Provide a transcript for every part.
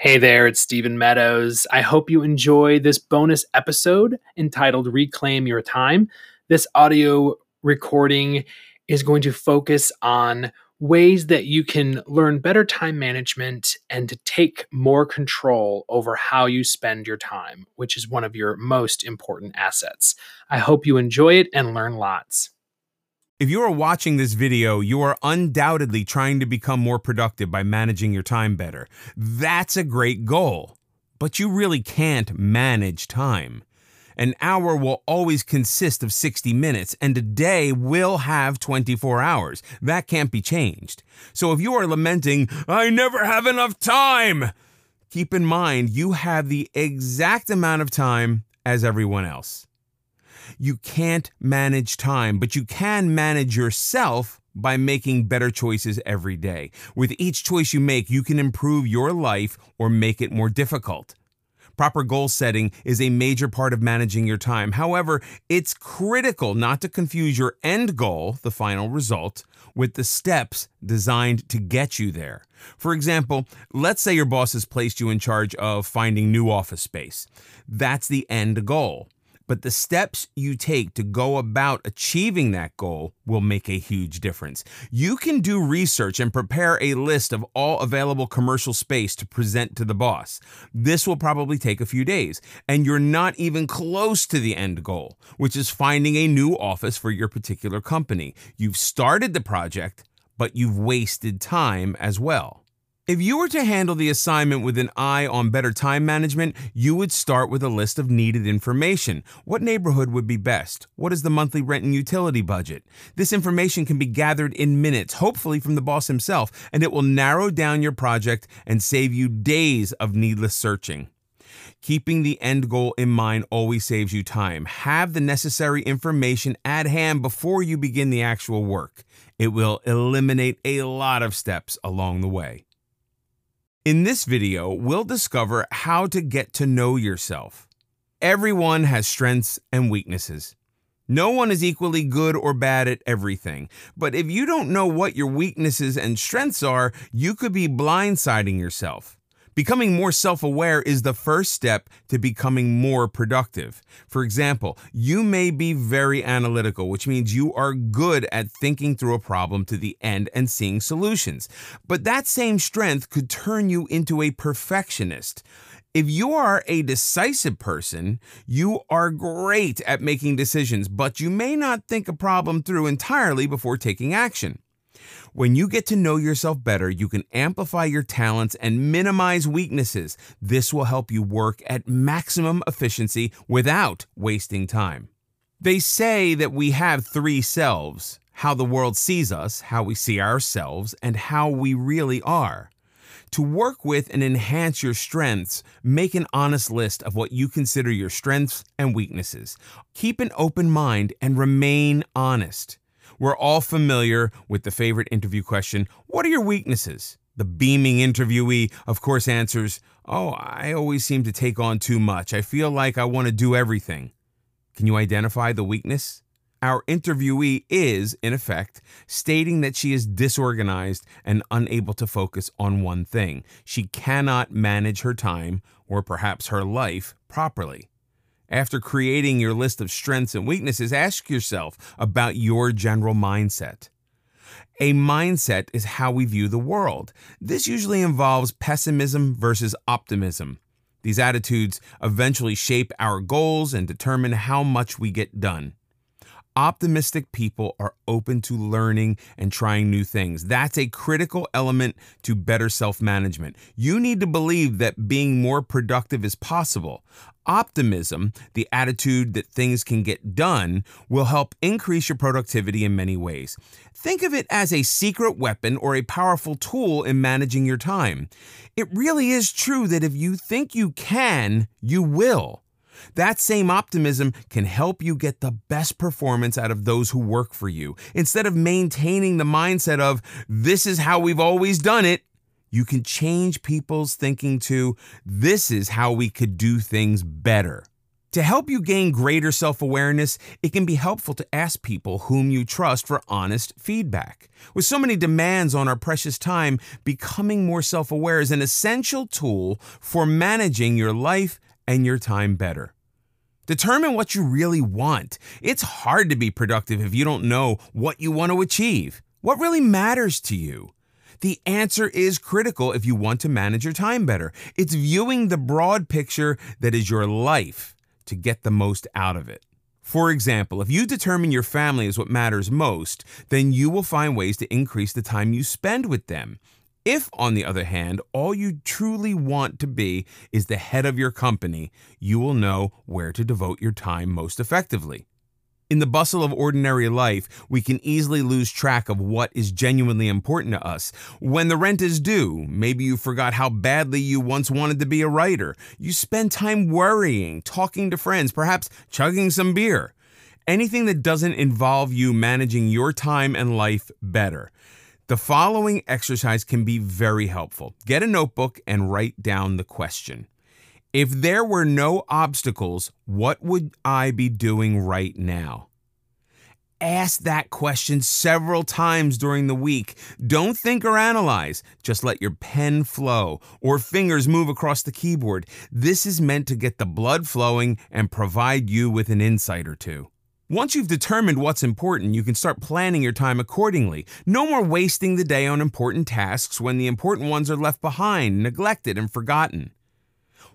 Hey there, it's Stephen Meadows. I hope you enjoy this bonus episode entitled Reclaim Your Time. This audio recording is going to focus on ways that you can learn better time management and to take more control over how you spend your time, which is one of your most important assets. I hope you enjoy it and learn lots. If you are watching this video, you are undoubtedly trying to become more productive by managing your time better. That's a great goal, but you really can't manage time. An hour will always consist of 60 minutes, and a day will have 24 hours. That can't be changed. So if you are lamenting, I never have enough time, keep in mind you have the exact amount of time as everyone else. You can't manage time, but you can manage yourself by making better choices every day. With each choice you make, you can improve your life or make it more difficult. Proper goal setting is a major part of managing your time. However, it's critical not to confuse your end goal, the final result, with the steps designed to get you there. For example, let's say your boss has placed you in charge of finding new office space. That's the end goal but the steps you take to go about achieving that goal will make a huge difference. You can do research and prepare a list of all available commercial space to present to the boss. This will probably take a few days, and you're not even close to the end goal, which is finding a new office for your particular company. You've started the project, but you've wasted time as well. If you were to handle the assignment with an eye on better time management, you would start with a list of needed information. What neighborhood would be best? What is the monthly rent and utility budget? This information can be gathered in minutes, hopefully from the boss himself, and it will narrow down your project and save you days of needless searching. Keeping the end goal in mind always saves you time. Have the necessary information at hand before you begin the actual work. It will eliminate a lot of steps along the way. In this video, we'll discover how to get to know yourself. Everyone has strengths and weaknesses. No one is equally good or bad at everything. But if you don't know what your weaknesses and strengths are, you could be blindsiding yourself. Becoming more self aware is the first step to becoming more productive. For example, you may be very analytical, which means you are good at thinking through a problem to the end and seeing solutions. But that same strength could turn you into a perfectionist. If you are a decisive person, you are great at making decisions, but you may not think a problem through entirely before taking action. When you get to know yourself better, you can amplify your talents and minimize weaknesses. This will help you work at maximum efficiency without wasting time. They say that we have three selves how the world sees us, how we see ourselves, and how we really are. To work with and enhance your strengths, make an honest list of what you consider your strengths and weaknesses. Keep an open mind and remain honest. We're all familiar with the favorite interview question What are your weaknesses? The beaming interviewee, of course, answers, Oh, I always seem to take on too much. I feel like I want to do everything. Can you identify the weakness? Our interviewee is, in effect, stating that she is disorganized and unable to focus on one thing. She cannot manage her time, or perhaps her life, properly. After creating your list of strengths and weaknesses, ask yourself about your general mindset. A mindset is how we view the world. This usually involves pessimism versus optimism. These attitudes eventually shape our goals and determine how much we get done. Optimistic people are open to learning and trying new things. That's a critical element to better self management. You need to believe that being more productive is possible. Optimism, the attitude that things can get done, will help increase your productivity in many ways. Think of it as a secret weapon or a powerful tool in managing your time. It really is true that if you think you can, you will. That same optimism can help you get the best performance out of those who work for you. Instead of maintaining the mindset of, this is how we've always done it, you can change people's thinking to, this is how we could do things better. To help you gain greater self awareness, it can be helpful to ask people whom you trust for honest feedback. With so many demands on our precious time, becoming more self aware is an essential tool for managing your life and your time better. Determine what you really want. It's hard to be productive if you don't know what you want to achieve. What really matters to you? The answer is critical if you want to manage your time better. It's viewing the broad picture that is your life to get the most out of it. For example, if you determine your family is what matters most, then you will find ways to increase the time you spend with them. If, on the other hand, all you truly want to be is the head of your company, you will know where to devote your time most effectively. In the bustle of ordinary life, we can easily lose track of what is genuinely important to us. When the rent is due, maybe you forgot how badly you once wanted to be a writer. You spend time worrying, talking to friends, perhaps chugging some beer. Anything that doesn't involve you managing your time and life better. The following exercise can be very helpful. Get a notebook and write down the question. If there were no obstacles, what would I be doing right now? Ask that question several times during the week. Don't think or analyze. Just let your pen flow or fingers move across the keyboard. This is meant to get the blood flowing and provide you with an insight or two. Once you've determined what's important, you can start planning your time accordingly. No more wasting the day on important tasks when the important ones are left behind, neglected, and forgotten.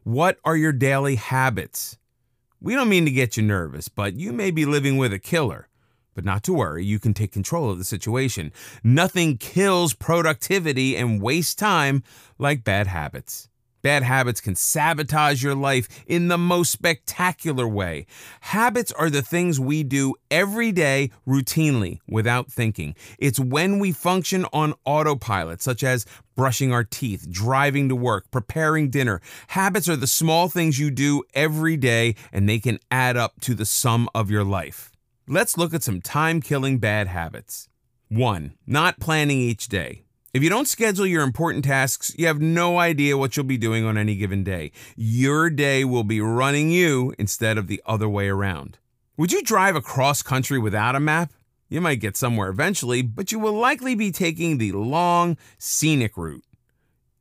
What are your daily habits? We don't mean to get you nervous, but you may be living with a killer. But not to worry, you can take control of the situation. Nothing kills productivity and wastes time like bad habits. Bad habits can sabotage your life in the most spectacular way. Habits are the things we do every day routinely without thinking. It's when we function on autopilot, such as brushing our teeth, driving to work, preparing dinner. Habits are the small things you do every day, and they can add up to the sum of your life. Let's look at some time killing bad habits. 1. Not planning each day. If you don't schedule your important tasks, you have no idea what you'll be doing on any given day. Your day will be running you instead of the other way around. Would you drive across country without a map? You might get somewhere eventually, but you will likely be taking the long, scenic route.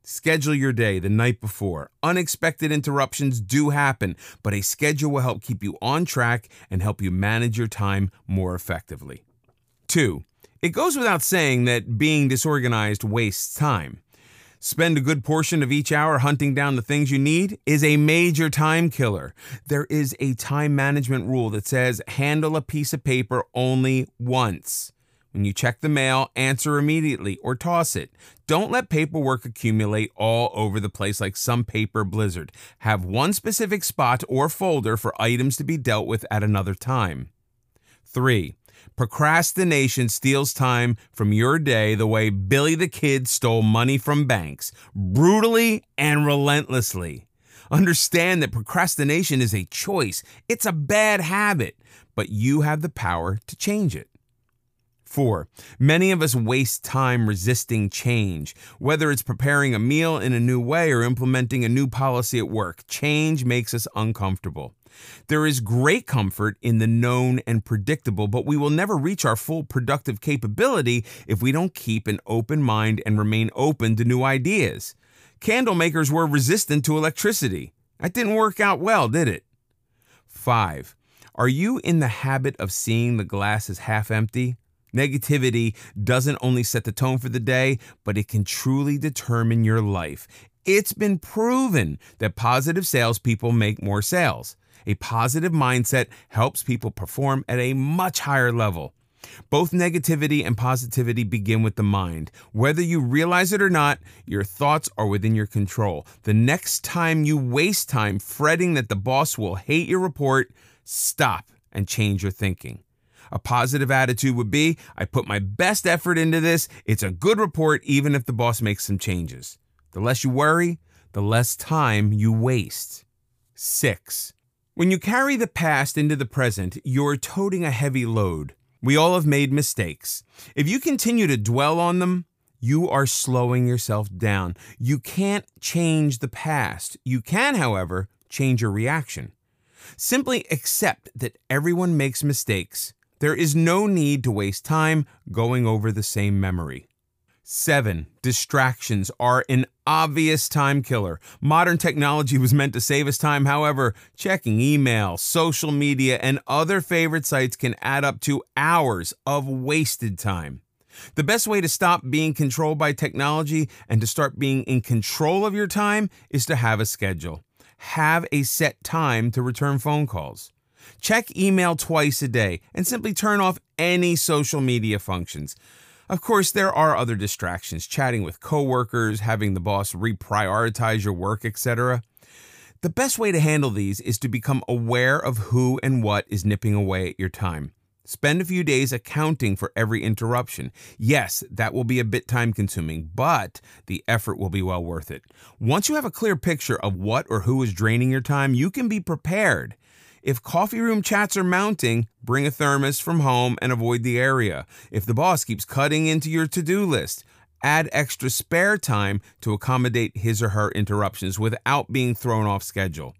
Schedule your day the night before. Unexpected interruptions do happen, but a schedule will help keep you on track and help you manage your time more effectively. 2. It goes without saying that being disorganized wastes time. Spend a good portion of each hour hunting down the things you need is a major time killer. There is a time management rule that says handle a piece of paper only once. When you check the mail, answer immediately or toss it. Don't let paperwork accumulate all over the place like some paper blizzard. Have one specific spot or folder for items to be dealt with at another time. 3. Procrastination steals time from your day the way Billy the Kid stole money from banks, brutally and relentlessly. Understand that procrastination is a choice, it's a bad habit, but you have the power to change it. Four, many of us waste time resisting change. Whether it's preparing a meal in a new way or implementing a new policy at work, change makes us uncomfortable. There is great comfort in the known and predictable, but we will never reach our full productive capability if we don't keep an open mind and remain open to new ideas. Candle makers were resistant to electricity. That didn't work out well, did it? 5. Are you in the habit of seeing the glass as half empty? Negativity doesn't only set the tone for the day, but it can truly determine your life. It's been proven that positive salespeople make more sales. A positive mindset helps people perform at a much higher level. Both negativity and positivity begin with the mind. Whether you realize it or not, your thoughts are within your control. The next time you waste time fretting that the boss will hate your report, stop and change your thinking. A positive attitude would be I put my best effort into this. It's a good report, even if the boss makes some changes. The less you worry, the less time you waste. Six, when you carry the past into the present, you're toting a heavy load. We all have made mistakes. If you continue to dwell on them, you are slowing yourself down. You can't change the past. You can, however, change your reaction. Simply accept that everyone makes mistakes. There is no need to waste time going over the same memory. 7. Distractions are an obvious time killer. Modern technology was meant to save us time. However, checking email, social media, and other favorite sites can add up to hours of wasted time. The best way to stop being controlled by technology and to start being in control of your time is to have a schedule. Have a set time to return phone calls. Check email twice a day and simply turn off any social media functions. Of course, there are other distractions, chatting with coworkers, having the boss reprioritize your work, etc. The best way to handle these is to become aware of who and what is nipping away at your time. Spend a few days accounting for every interruption. Yes, that will be a bit time consuming, but the effort will be well worth it. Once you have a clear picture of what or who is draining your time, you can be prepared. If coffee room chats are mounting, bring a thermos from home and avoid the area. If the boss keeps cutting into your to do list, add extra spare time to accommodate his or her interruptions without being thrown off schedule.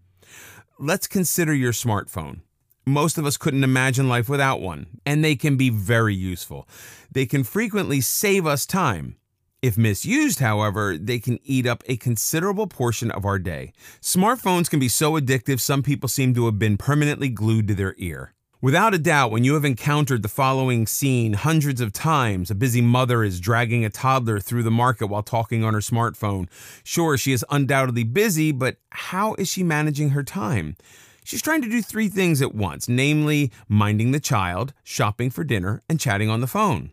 Let's consider your smartphone. Most of us couldn't imagine life without one, and they can be very useful. They can frequently save us time. If misused, however, they can eat up a considerable portion of our day. Smartphones can be so addictive, some people seem to have been permanently glued to their ear. Without a doubt, when you have encountered the following scene hundreds of times, a busy mother is dragging a toddler through the market while talking on her smartphone. Sure, she is undoubtedly busy, but how is she managing her time? She's trying to do three things at once, namely minding the child, shopping for dinner, and chatting on the phone.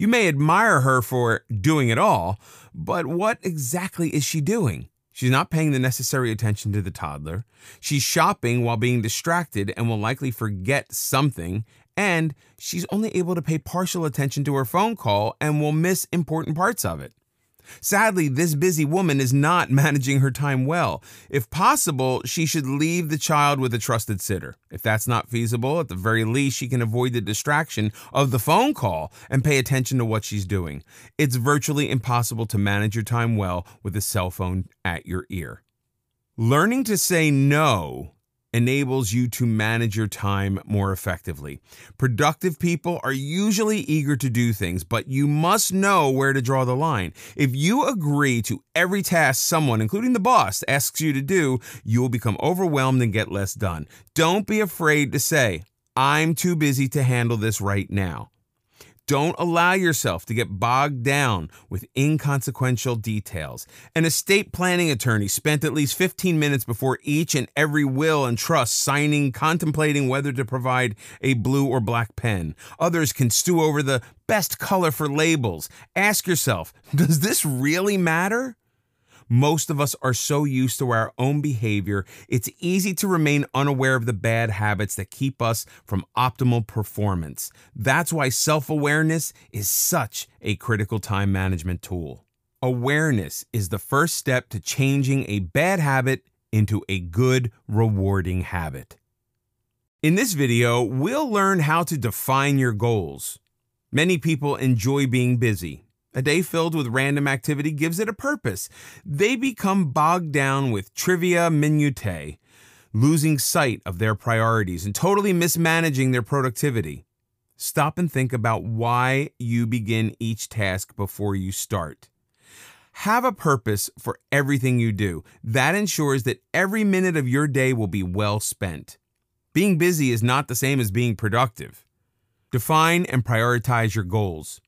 You may admire her for doing it all, but what exactly is she doing? She's not paying the necessary attention to the toddler. She's shopping while being distracted and will likely forget something. And she's only able to pay partial attention to her phone call and will miss important parts of it. Sadly, this busy woman is not managing her time well. If possible, she should leave the child with a trusted sitter. If that's not feasible, at the very least, she can avoid the distraction of the phone call and pay attention to what she's doing. It's virtually impossible to manage your time well with a cell phone at your ear. Learning to say no enables you to manage your time more effectively. Productive people are usually eager to do things, but you must know where to draw the line. If you agree to every task someone, including the boss, asks you to do, you will become overwhelmed and get less done. Don't be afraid to say, I'm too busy to handle this right now. Don't allow yourself to get bogged down with inconsequential details. An estate planning attorney spent at least 15 minutes before each and every will and trust signing, contemplating whether to provide a blue or black pen. Others can stew over the best color for labels. Ask yourself, does this really matter? Most of us are so used to our own behavior, it's easy to remain unaware of the bad habits that keep us from optimal performance. That's why self awareness is such a critical time management tool. Awareness is the first step to changing a bad habit into a good, rewarding habit. In this video, we'll learn how to define your goals. Many people enjoy being busy, a day filled with random activity gives it a purpose. They become bogged down with trivia minutiae, losing sight of their priorities and totally mismanaging their productivity. Stop and think about why you begin each task before you start. Have a purpose for everything you do. That ensures that every minute of your day will be well spent. Being busy is not the same as being productive. Define and prioritize your goals.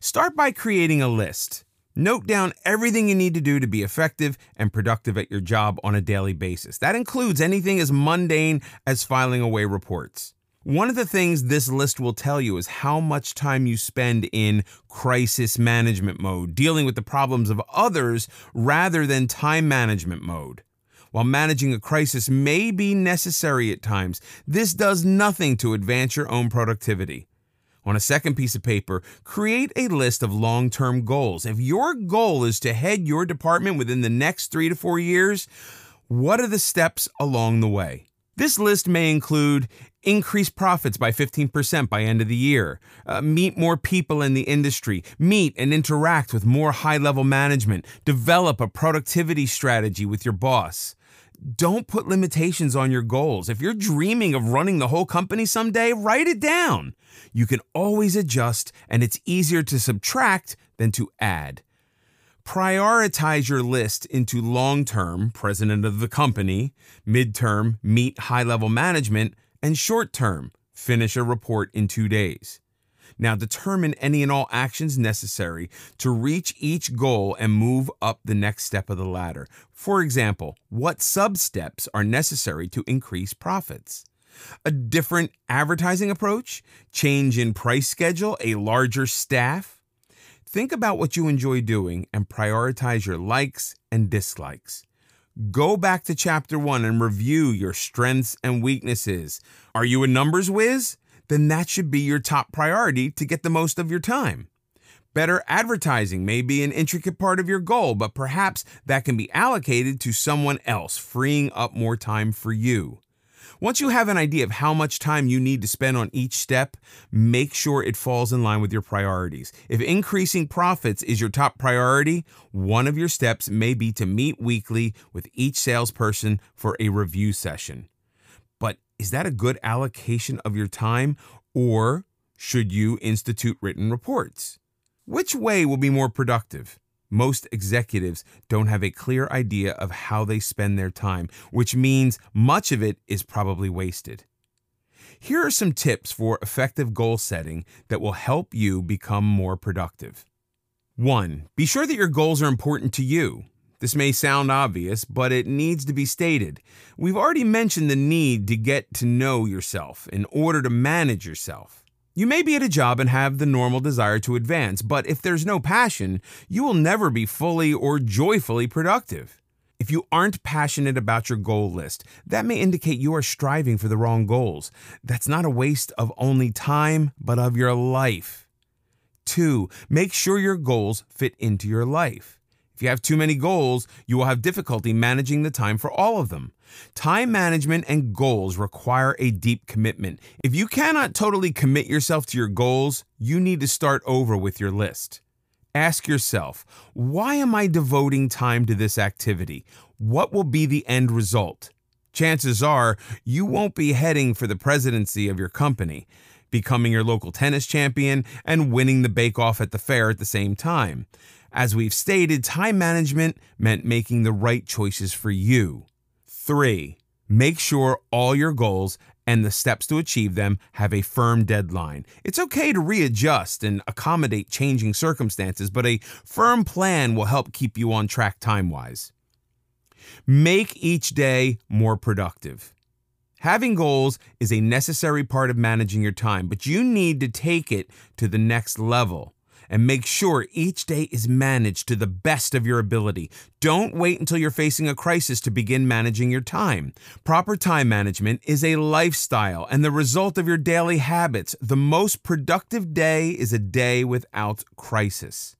Start by creating a list. Note down everything you need to do to be effective and productive at your job on a daily basis. That includes anything as mundane as filing away reports. One of the things this list will tell you is how much time you spend in crisis management mode, dealing with the problems of others rather than time management mode. While managing a crisis may be necessary at times, this does nothing to advance your own productivity. On a second piece of paper, create a list of long term goals. If your goal is to head your department within the next three to four years, what are the steps along the way? This list may include increase profits by 15% by end of the year, uh, meet more people in the industry, meet and interact with more high level management, develop a productivity strategy with your boss, Don't put limitations on your goals. If you're dreaming of running the whole company someday, write it down. You can always adjust, and it's easier to subtract than to add. Prioritize your list into long term, president of the company, mid term, meet high level management, and short term, finish a report in two days. Now, determine any and all actions necessary to reach each goal and move up the next step of the ladder. For example, what sub steps are necessary to increase profits? A different advertising approach? Change in price schedule? A larger staff? Think about what you enjoy doing and prioritize your likes and dislikes. Go back to chapter one and review your strengths and weaknesses. Are you a numbers whiz? Then that should be your top priority to get the most of your time. Better advertising may be an intricate part of your goal, but perhaps that can be allocated to someone else, freeing up more time for you. Once you have an idea of how much time you need to spend on each step, make sure it falls in line with your priorities. If increasing profits is your top priority, one of your steps may be to meet weekly with each salesperson for a review session. Is that a good allocation of your time, or should you institute written reports? Which way will be more productive? most executives don't have a clear idea of how they spend their time, which means much of it is probably wasted. Here are some tips for effective goal setting that will help you become more productive. 1. Be sure that your goals are important to you. This may sound obvious, but it needs to be stated. We've already mentioned the need to get to know yourself in order to manage yourself. You may be at a job and have the normal desire to advance, but if there's no passion, you will never be fully or joyfully productive. If you aren't passionate about your goal list, that may indicate you are striving for the wrong goals. That's not a waste of only time, but of your life. Two, make sure your goals fit into your life. If you have too many goals, you will have difficulty managing the time for all of them. Time management and goals require a deep commitment. If you cannot totally commit yourself to your goals, you need to start over with your list. Ask yourself, why am I devoting time to this activity? What will be the end result? Chances are you won't be heading for the presidency of your company, becoming your local tennis champion, and winning the bake off at the fair at the same time. As we've stated, time management meant making the right choices for you. Three, make sure all your goals and the steps to achieve them have a firm deadline. It's okay to readjust and accommodate changing circumstances, but a firm plan will help keep you on track time wise. Make each day more productive. Having goals is a necessary part of managing your time, but you need to take it to the next level and make sure each day is managed to the best of your ability. Don't wait until you're facing a crisis to begin managing your time. Proper time management is a lifestyle and the result of your daily habits. The most productive day is a day without crisis.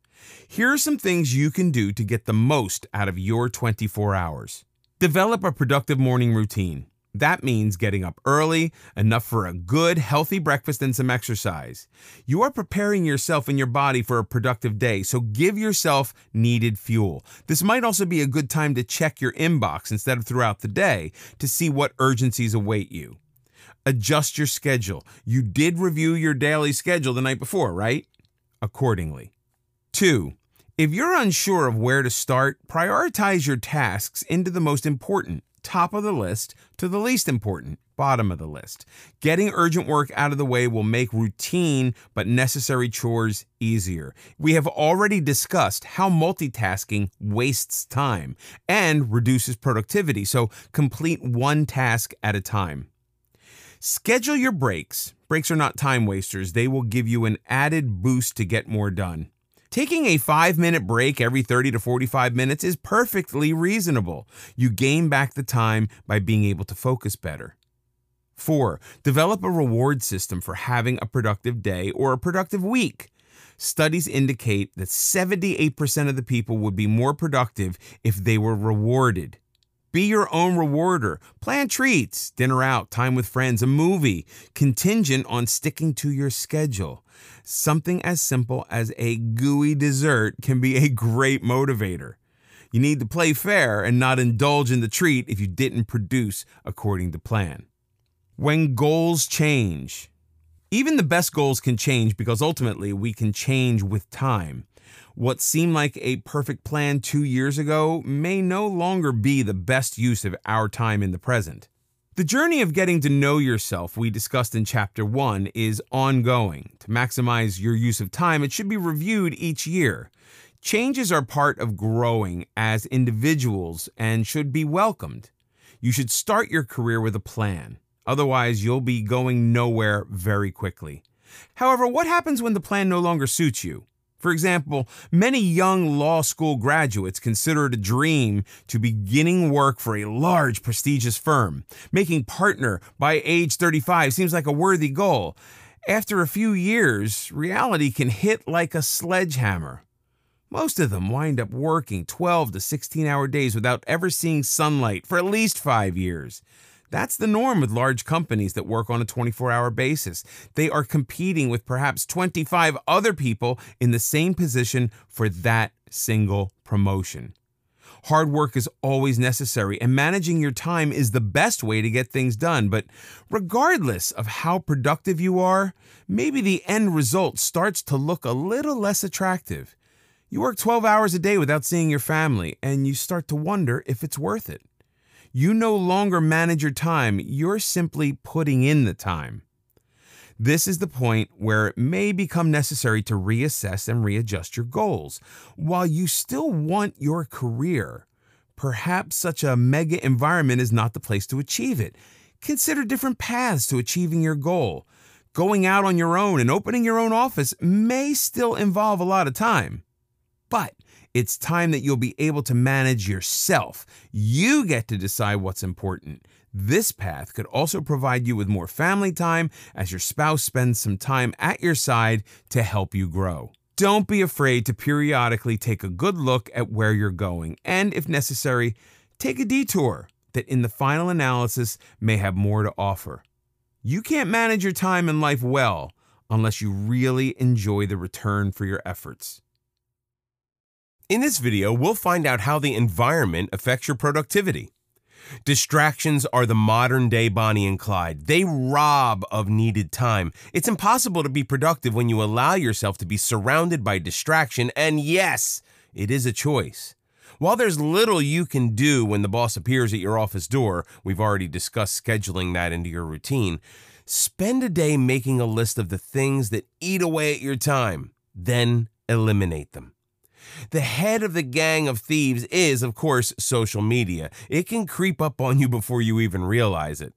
Here are some things you can do to get the most out of your 24 hours. Develop a productive morning routine. That means getting up early, enough for a good, healthy breakfast and some exercise. You are preparing yourself and your body for a productive day, so give yourself needed fuel. This might also be a good time to check your inbox instead of throughout the day to see what urgencies await you. Adjust your schedule. You did review your daily schedule the night before, right? Accordingly. Two, if you're unsure of where to start, prioritize your tasks into the most important top of the list to the least important, bottom of the list. Getting urgent work out of the way will make routine but necessary chores easier. We have already discussed how multitasking wastes time and reduces productivity, so complete one task at a time. Schedule your breaks. Breaks are not time wasters, they will give you an added boost to get more done. Taking a five minute break every 30 to 45 minutes is perfectly reasonable. You gain back the time by being able to focus better. 4. Develop a reward system for having a productive day or a productive week. Studies indicate that 78% of the people would be more productive if they were rewarded. Be your own rewarder. Plan treats, dinner out, time with friends, a movie, contingent on sticking to your schedule. Something as simple as a gooey dessert can be a great motivator. You need to play fair and not indulge in the treat if you didn't produce according to plan. When goals change, even the best goals can change because ultimately we can change with time. What seemed like a perfect plan two years ago may no longer be the best use of our time in the present. The journey of getting to know yourself we discussed in Chapter 1 is ongoing. To maximize your use of time, it should be reviewed each year. Changes are part of growing as individuals and should be welcomed. You should start your career with a plan. Otherwise, you'll be going nowhere very quickly. However, what happens when the plan no longer suits you? For example, many young law school graduates consider it a dream to beginning work for a large, prestigious firm. Making partner by age 35 seems like a worthy goal. After a few years, reality can hit like a sledgehammer. Most of them wind up working 12 to 16 hour days without ever seeing sunlight for at least five years. That's the norm with large companies that work on a 24 hour basis. They are competing with perhaps 25 other people in the same position for that single promotion. Hard work is always necessary, and managing your time is the best way to get things done. But regardless of how productive you are, maybe the end result starts to look a little less attractive. You work 12 hours a day without seeing your family, and you start to wonder if it's worth it. You no longer manage your time, you're simply putting in the time. This is the point where it may become necessary to reassess and readjust your goals. While you still want your career, perhaps such a mega environment is not the place to achieve it. Consider different paths to achieving your goal. Going out on your own and opening your own office may still involve a lot of time. But it's time that you'll be able to manage yourself. You get to decide what's important. This path could also provide you with more family time as your spouse spends some time at your side to help you grow. Don't be afraid to periodically take a good look at where you're going, and if necessary, take a detour that in the final analysis may have more to offer. You can't manage your time and life well unless you really enjoy the return for your efforts. In this video, we'll find out how the environment affects your productivity. Distractions are the modern day Bonnie and Clyde. They rob of needed time. It's impossible to be productive when you allow yourself to be surrounded by distraction, and yes, it is a choice. While there's little you can do when the boss appears at your office door, we've already discussed scheduling that into your routine, spend a day making a list of the things that eat away at your time, then eliminate them. The head of the gang of thieves is, of course, social media. It can creep up on you before you even realize it.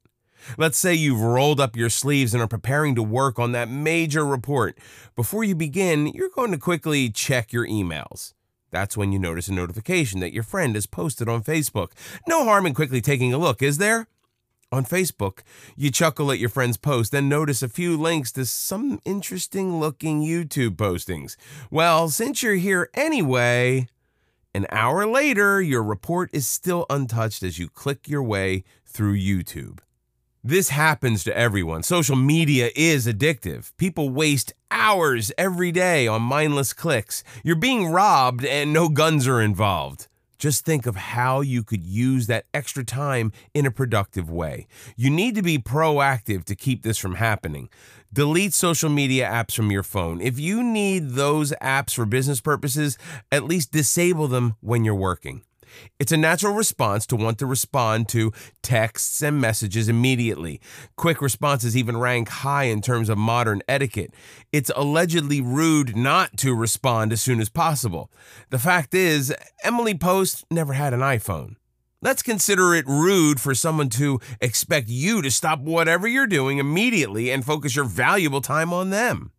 Let's say you've rolled up your sleeves and are preparing to work on that major report. Before you begin, you're going to quickly check your emails. That's when you notice a notification that your friend has posted on Facebook. No harm in quickly taking a look, is there? On Facebook, you chuckle at your friend's post, then notice a few links to some interesting looking YouTube postings. Well, since you're here anyway, an hour later, your report is still untouched as you click your way through YouTube. This happens to everyone. Social media is addictive. People waste hours every day on mindless clicks. You're being robbed and no guns are involved. Just think of how you could use that extra time in a productive way. You need to be proactive to keep this from happening. Delete social media apps from your phone. If you need those apps for business purposes, at least disable them when you're working. It's a natural response to want to respond to texts and messages immediately. Quick responses even rank high in terms of modern etiquette. It's allegedly rude not to respond as soon as possible. The fact is, Emily Post never had an iPhone. Let's consider it rude for someone to expect you to stop whatever you're doing immediately and focus your valuable time on them.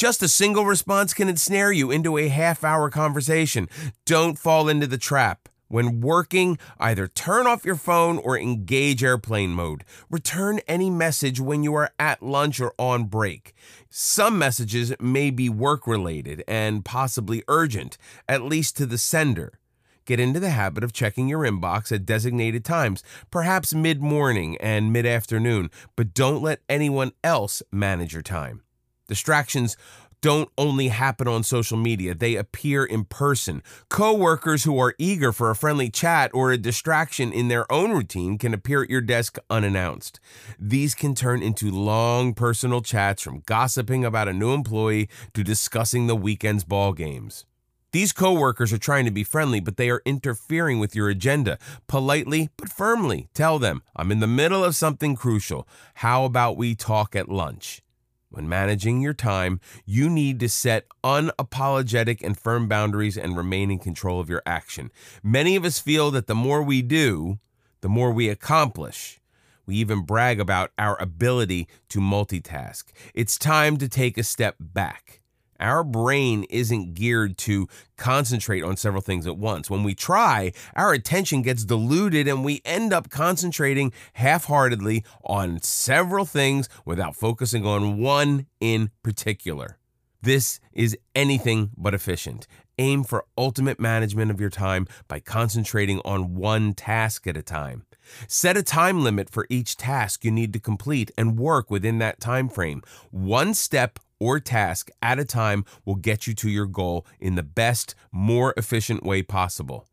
Just a single response can ensnare you into a half hour conversation. Don't fall into the trap. When working, either turn off your phone or engage airplane mode. Return any message when you are at lunch or on break. Some messages may be work related and possibly urgent, at least to the sender. Get into the habit of checking your inbox at designated times, perhaps mid morning and mid afternoon, but don't let anyone else manage your time. Distractions don't only happen on social media, they appear in person. Coworkers who are eager for a friendly chat or a distraction in their own routine can appear at your desk unannounced. These can turn into long personal chats from gossiping about a new employee to discussing the weekend's ball games. These coworkers are trying to be friendly, but they are interfering with your agenda. Politely but firmly tell them, I'm in the middle of something crucial. How about we talk at lunch? When managing your time, you need to set unapologetic and firm boundaries and remain in control of your action. Many of us feel that the more we do, the more we accomplish. We even brag about our ability to multitask. It's time to take a step back. Our brain isn't geared to concentrate on several things at once. When we try, our attention gets diluted and we end up concentrating half heartedly on several things without focusing on one in particular. This is anything but efficient. Aim for ultimate management of your time by concentrating on one task at a time. Set a time limit for each task you need to complete and work within that time frame. One step or task at a time will get you to your goal in the best, more efficient way possible.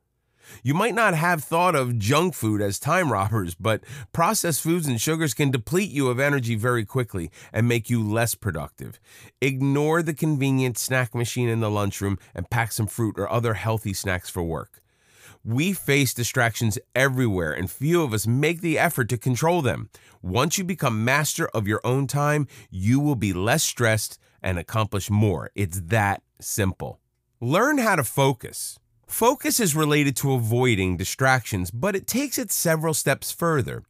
You might not have thought of junk food as time robbers, but processed foods and sugars can deplete you of energy very quickly and make you less productive. Ignore the convenient snack machine in the lunchroom and pack some fruit or other healthy snacks for work. We face distractions everywhere, and few of us make the effort to control them. Once you become master of your own time, you will be less stressed and accomplish more. It's that simple. Learn how to focus. Focus is related to avoiding distractions, but it takes it several steps further.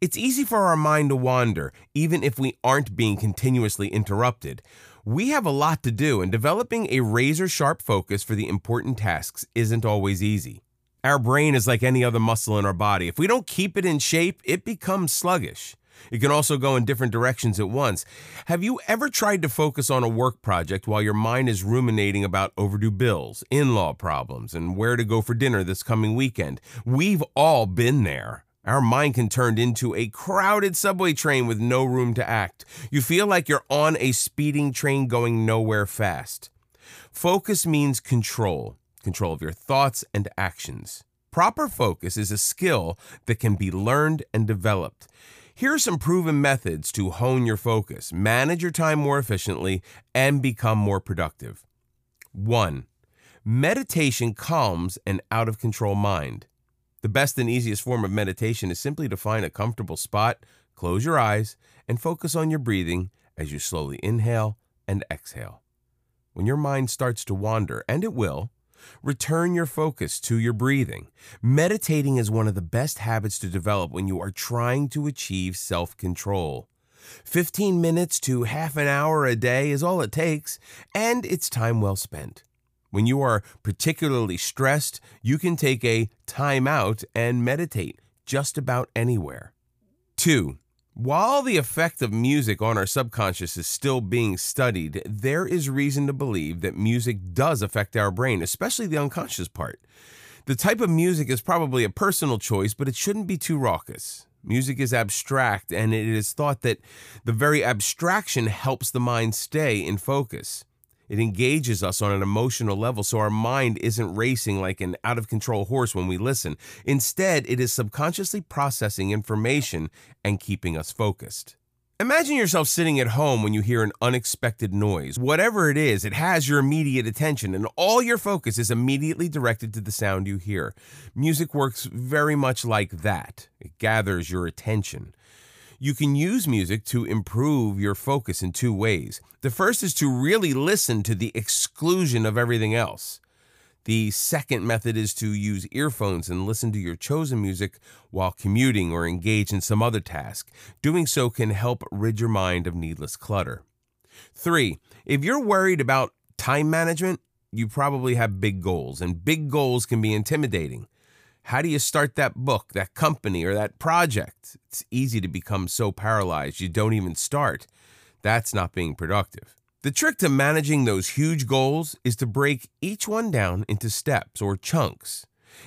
It's easy for our mind to wander, even if we aren't being continuously interrupted. We have a lot to do, and developing a razor sharp focus for the important tasks isn't always easy. Our brain is like any other muscle in our body. If we don't keep it in shape, it becomes sluggish. It can also go in different directions at once. Have you ever tried to focus on a work project while your mind is ruminating about overdue bills, in law problems, and where to go for dinner this coming weekend? We've all been there. Our mind can turn into a crowded subway train with no room to act. You feel like you're on a speeding train going nowhere fast. Focus means control control of your thoughts and actions. Proper focus is a skill that can be learned and developed. Here are some proven methods to hone your focus, manage your time more efficiently, and become more productive. 1. Meditation calms an out of control mind. The best and easiest form of meditation is simply to find a comfortable spot, close your eyes, and focus on your breathing as you slowly inhale and exhale. When your mind starts to wander, and it will, Return your focus to your breathing. Meditating is one of the best habits to develop when you are trying to achieve self control. 15 minutes to half an hour a day is all it takes, and it's time well spent. When you are particularly stressed, you can take a time out and meditate just about anywhere. 2. While the effect of music on our subconscious is still being studied, there is reason to believe that music does affect our brain, especially the unconscious part. The type of music is probably a personal choice, but it shouldn't be too raucous. Music is abstract, and it is thought that the very abstraction helps the mind stay in focus. It engages us on an emotional level so our mind isn't racing like an out of control horse when we listen. Instead, it is subconsciously processing information and keeping us focused. Imagine yourself sitting at home when you hear an unexpected noise. Whatever it is, it has your immediate attention, and all your focus is immediately directed to the sound you hear. Music works very much like that, it gathers your attention. You can use music to improve your focus in two ways. The first is to really listen to the exclusion of everything else. The second method is to use earphones and listen to your chosen music while commuting or engaged in some other task. Doing so can help rid your mind of needless clutter. Three, if you're worried about time management, you probably have big goals, and big goals can be intimidating. How do you start that book, that company, or that project? It's easy to become so paralyzed you don't even start. That's not being productive. The trick to managing those huge goals is to break each one down into steps or chunks.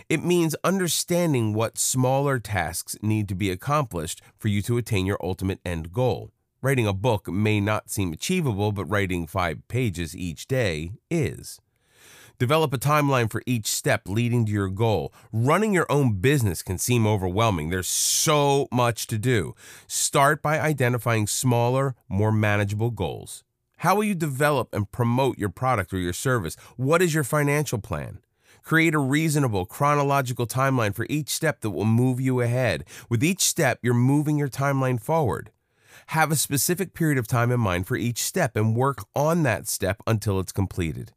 It means understanding what smaller tasks need to be accomplished for you to attain your ultimate end goal. Writing a book may not seem achievable, but writing five pages each day is. Develop a timeline for each step leading to your goal. Running your own business can seem overwhelming. There's so much to do. Start by identifying smaller, more manageable goals. How will you develop and promote your product or your service? What is your financial plan? Create a reasonable chronological timeline for each step that will move you ahead. With each step, you're moving your timeline forward. Have a specific period of time in mind for each step and work on that step until it's completed.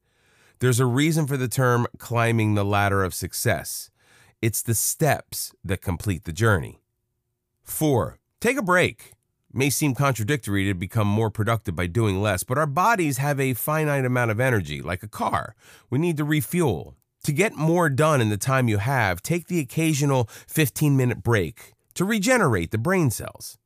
There's a reason for the term climbing the ladder of success. It's the steps that complete the journey. 4. Take a break. May seem contradictory to become more productive by doing less, but our bodies have a finite amount of energy, like a car. We need to refuel. To get more done in the time you have, take the occasional 15 minute break to regenerate the brain cells.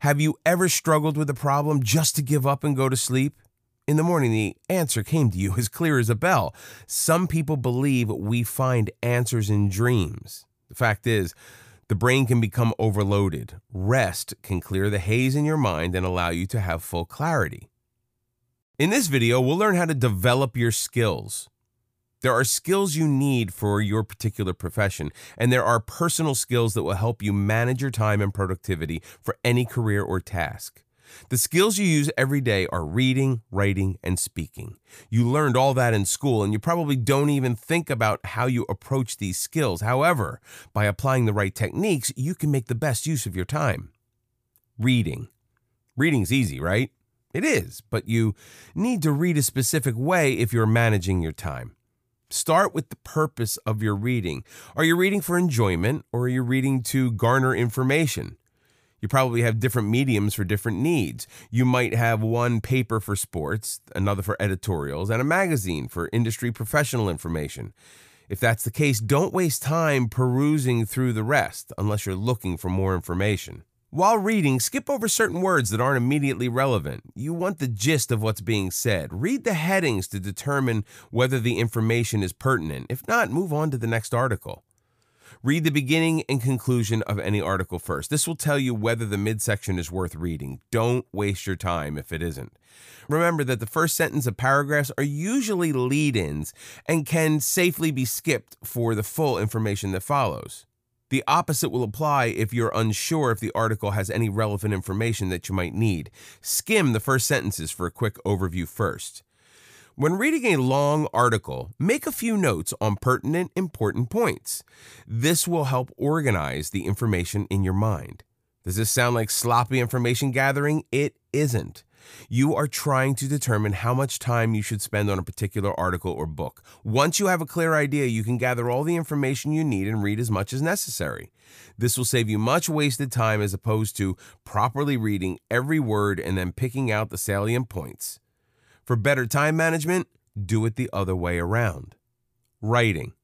Have you ever struggled with a problem just to give up and go to sleep? In the morning, the answer came to you as clear as a bell. Some people believe we find answers in dreams. The fact is, the brain can become overloaded. Rest can clear the haze in your mind and allow you to have full clarity. In this video, we'll learn how to develop your skills. There are skills you need for your particular profession, and there are personal skills that will help you manage your time and productivity for any career or task. The skills you use every day are reading, writing, and speaking. You learned all that in school, and you probably don't even think about how you approach these skills. However, by applying the right techniques, you can make the best use of your time. Reading. Reading's easy, right? It is, but you need to read a specific way if you're managing your time. Start with the purpose of your reading. Are you reading for enjoyment or are you reading to garner information? You probably have different mediums for different needs. You might have one paper for sports, another for editorials, and a magazine for industry professional information. If that's the case, don't waste time perusing through the rest unless you're looking for more information. While reading, skip over certain words that aren't immediately relevant. You want the gist of what's being said. Read the headings to determine whether the information is pertinent. If not, move on to the next article. Read the beginning and conclusion of any article first. This will tell you whether the midsection is worth reading. Don't waste your time if it isn't. Remember that the first sentence of paragraphs are usually lead ins and can safely be skipped for the full information that follows. The opposite will apply if you're unsure if the article has any relevant information that you might need. Skim the first sentences for a quick overview first. When reading a long article, make a few notes on pertinent, important points. This will help organize the information in your mind. Does this sound like sloppy information gathering? It isn't. You are trying to determine how much time you should spend on a particular article or book. Once you have a clear idea, you can gather all the information you need and read as much as necessary. This will save you much wasted time as opposed to properly reading every word and then picking out the salient points. For better time management, do it the other way around. Writing.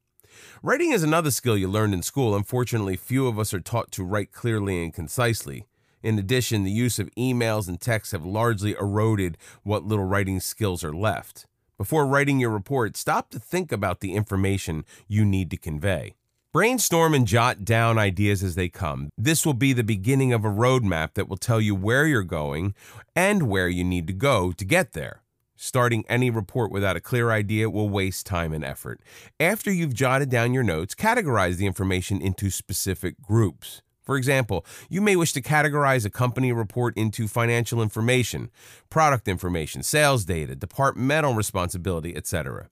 Writing is another skill you learned in school. Unfortunately, few of us are taught to write clearly and concisely. In addition, the use of emails and texts have largely eroded what little writing skills are left. Before writing your report, stop to think about the information you need to convey. Brainstorm and jot down ideas as they come. This will be the beginning of a roadmap that will tell you where you're going and where you need to go to get there. Starting any report without a clear idea will waste time and effort. After you've jotted down your notes, categorize the information into specific groups. For example, you may wish to categorize a company report into financial information, product information, sales data, departmental responsibility, etc.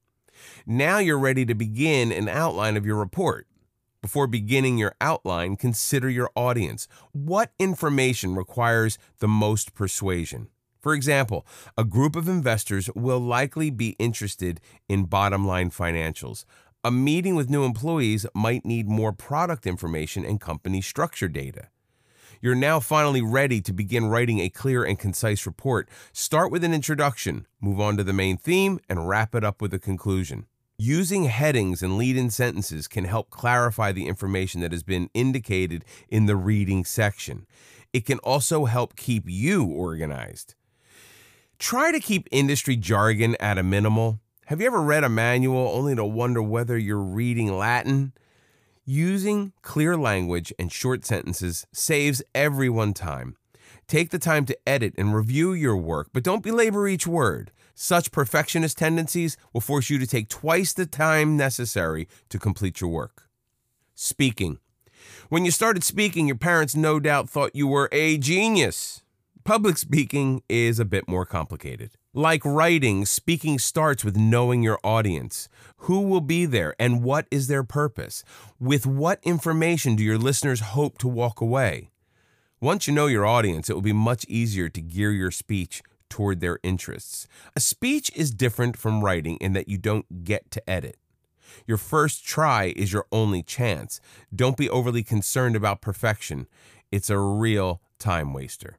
Now you're ready to begin an outline of your report. Before beginning your outline, consider your audience. What information requires the most persuasion? For example, a group of investors will likely be interested in bottom line financials. A meeting with new employees might need more product information and company structure data. You're now finally ready to begin writing a clear and concise report. Start with an introduction, move on to the main theme, and wrap it up with a conclusion. Using headings and lead in sentences can help clarify the information that has been indicated in the reading section. It can also help keep you organized. Try to keep industry jargon at a minimal. Have you ever read a manual only to wonder whether you're reading Latin? Using clear language and short sentences saves everyone time. Take the time to edit and review your work, but don't belabor each word. Such perfectionist tendencies will force you to take twice the time necessary to complete your work. Speaking. When you started speaking, your parents no doubt thought you were a genius. Public speaking is a bit more complicated. Like writing, speaking starts with knowing your audience. Who will be there and what is their purpose? With what information do your listeners hope to walk away? Once you know your audience, it will be much easier to gear your speech toward their interests. A speech is different from writing in that you don't get to edit. Your first try is your only chance. Don't be overly concerned about perfection, it's a real time waster.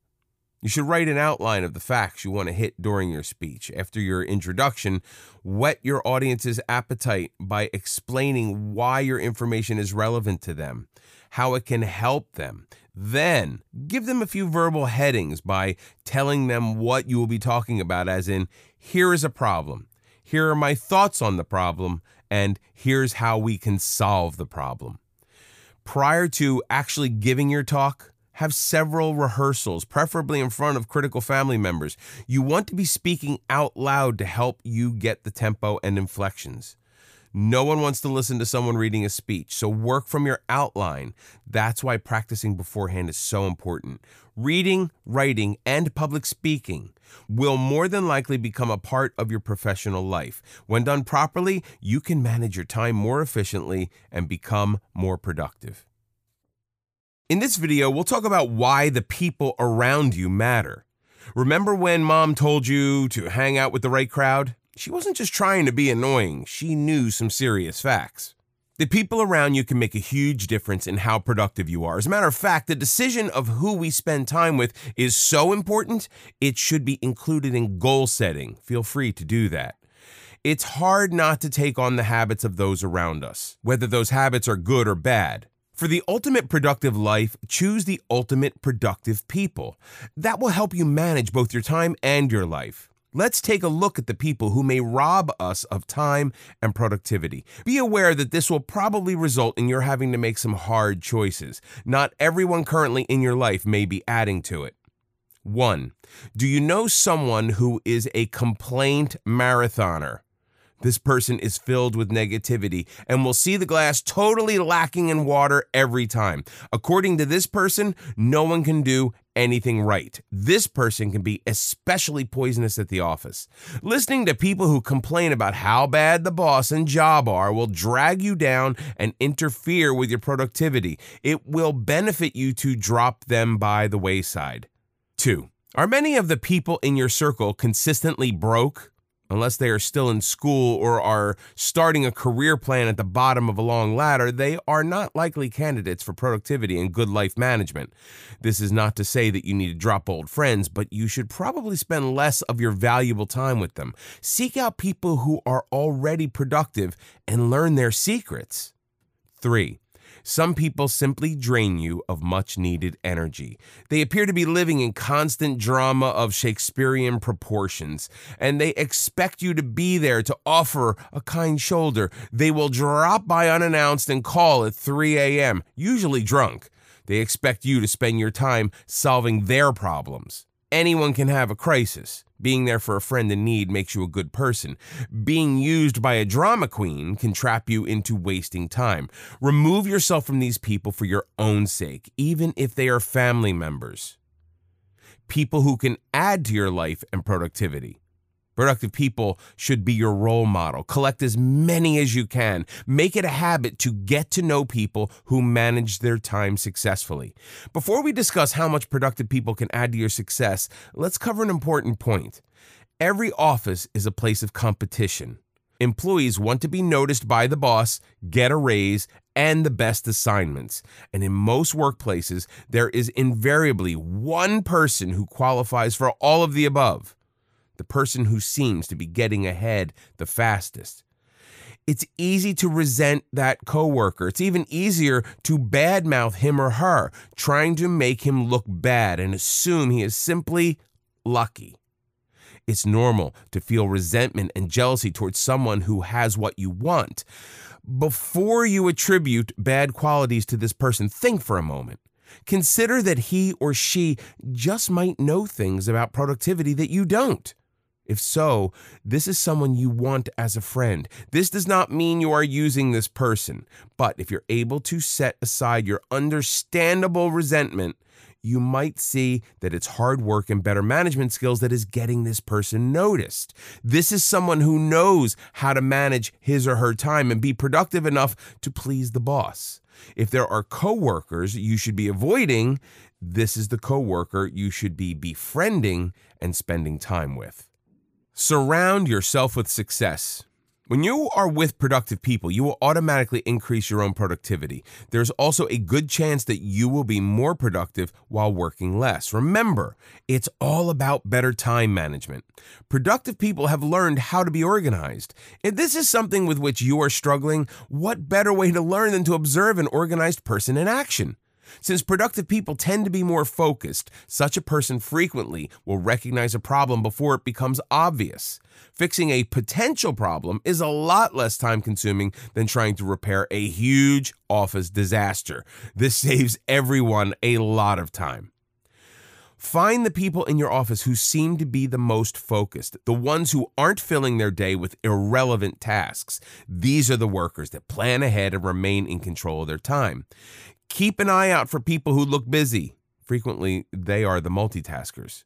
You should write an outline of the facts you want to hit during your speech. After your introduction, whet your audience's appetite by explaining why your information is relevant to them, how it can help them. Then, give them a few verbal headings by telling them what you will be talking about, as in, here is a problem, here are my thoughts on the problem, and here's how we can solve the problem. Prior to actually giving your talk, have several rehearsals, preferably in front of critical family members. You want to be speaking out loud to help you get the tempo and inflections. No one wants to listen to someone reading a speech, so work from your outline. That's why practicing beforehand is so important. Reading, writing, and public speaking will more than likely become a part of your professional life. When done properly, you can manage your time more efficiently and become more productive. In this video, we'll talk about why the people around you matter. Remember when mom told you to hang out with the right crowd? She wasn't just trying to be annoying, she knew some serious facts. The people around you can make a huge difference in how productive you are. As a matter of fact, the decision of who we spend time with is so important, it should be included in goal setting. Feel free to do that. It's hard not to take on the habits of those around us, whether those habits are good or bad. For the ultimate productive life, choose the ultimate productive people. That will help you manage both your time and your life. Let's take a look at the people who may rob us of time and productivity. Be aware that this will probably result in your having to make some hard choices. Not everyone currently in your life may be adding to it. 1. Do you know someone who is a complaint marathoner? This person is filled with negativity and will see the glass totally lacking in water every time. According to this person, no one can do anything right. This person can be especially poisonous at the office. Listening to people who complain about how bad the boss and job are will drag you down and interfere with your productivity. It will benefit you to drop them by the wayside. 2. Are many of the people in your circle consistently broke? Unless they are still in school or are starting a career plan at the bottom of a long ladder, they are not likely candidates for productivity and good life management. This is not to say that you need to drop old friends, but you should probably spend less of your valuable time with them. Seek out people who are already productive and learn their secrets. 3. Some people simply drain you of much needed energy. They appear to be living in constant drama of Shakespearean proportions, and they expect you to be there to offer a kind shoulder. They will drop by unannounced and call at 3 a.m., usually drunk. They expect you to spend your time solving their problems. Anyone can have a crisis. Being there for a friend in need makes you a good person. Being used by a drama queen can trap you into wasting time. Remove yourself from these people for your own sake, even if they are family members. People who can add to your life and productivity. Productive people should be your role model. Collect as many as you can. Make it a habit to get to know people who manage their time successfully. Before we discuss how much productive people can add to your success, let's cover an important point. Every office is a place of competition. Employees want to be noticed by the boss, get a raise, and the best assignments. And in most workplaces, there is invariably one person who qualifies for all of the above the person who seems to be getting ahead the fastest. It's easy to resent that coworker. It's even easier to badmouth him or her, trying to make him look bad and assume he is simply lucky. It's normal to feel resentment and jealousy towards someone who has what you want. Before you attribute bad qualities to this person, think for a moment. Consider that he or she just might know things about productivity that you don't. If so, this is someone you want as a friend. This does not mean you are using this person, but if you're able to set aside your understandable resentment, you might see that it's hard work and better management skills that is getting this person noticed. This is someone who knows how to manage his or her time and be productive enough to please the boss. If there are coworkers you should be avoiding, this is the coworker you should be befriending and spending time with. Surround yourself with success. When you are with productive people, you will automatically increase your own productivity. There's also a good chance that you will be more productive while working less. Remember, it's all about better time management. Productive people have learned how to be organized. If this is something with which you are struggling, what better way to learn than to observe an organized person in action? Since productive people tend to be more focused, such a person frequently will recognize a problem before it becomes obvious. Fixing a potential problem is a lot less time consuming than trying to repair a huge office disaster. This saves everyone a lot of time. Find the people in your office who seem to be the most focused, the ones who aren't filling their day with irrelevant tasks. These are the workers that plan ahead and remain in control of their time. Keep an eye out for people who look busy. Frequently, they are the multitaskers.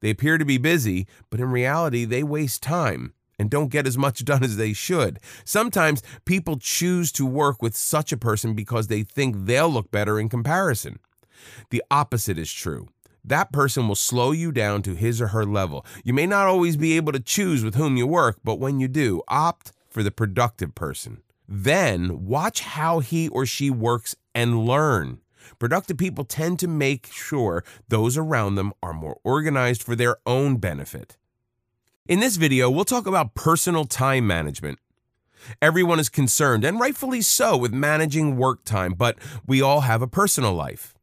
They appear to be busy, but in reality, they waste time and don't get as much done as they should. Sometimes people choose to work with such a person because they think they'll look better in comparison. The opposite is true. That person will slow you down to his or her level. You may not always be able to choose with whom you work, but when you do, opt for the productive person. Then watch how he or she works and learn. Productive people tend to make sure those around them are more organized for their own benefit. In this video, we'll talk about personal time management. Everyone is concerned, and rightfully so, with managing work time, but we all have a personal life.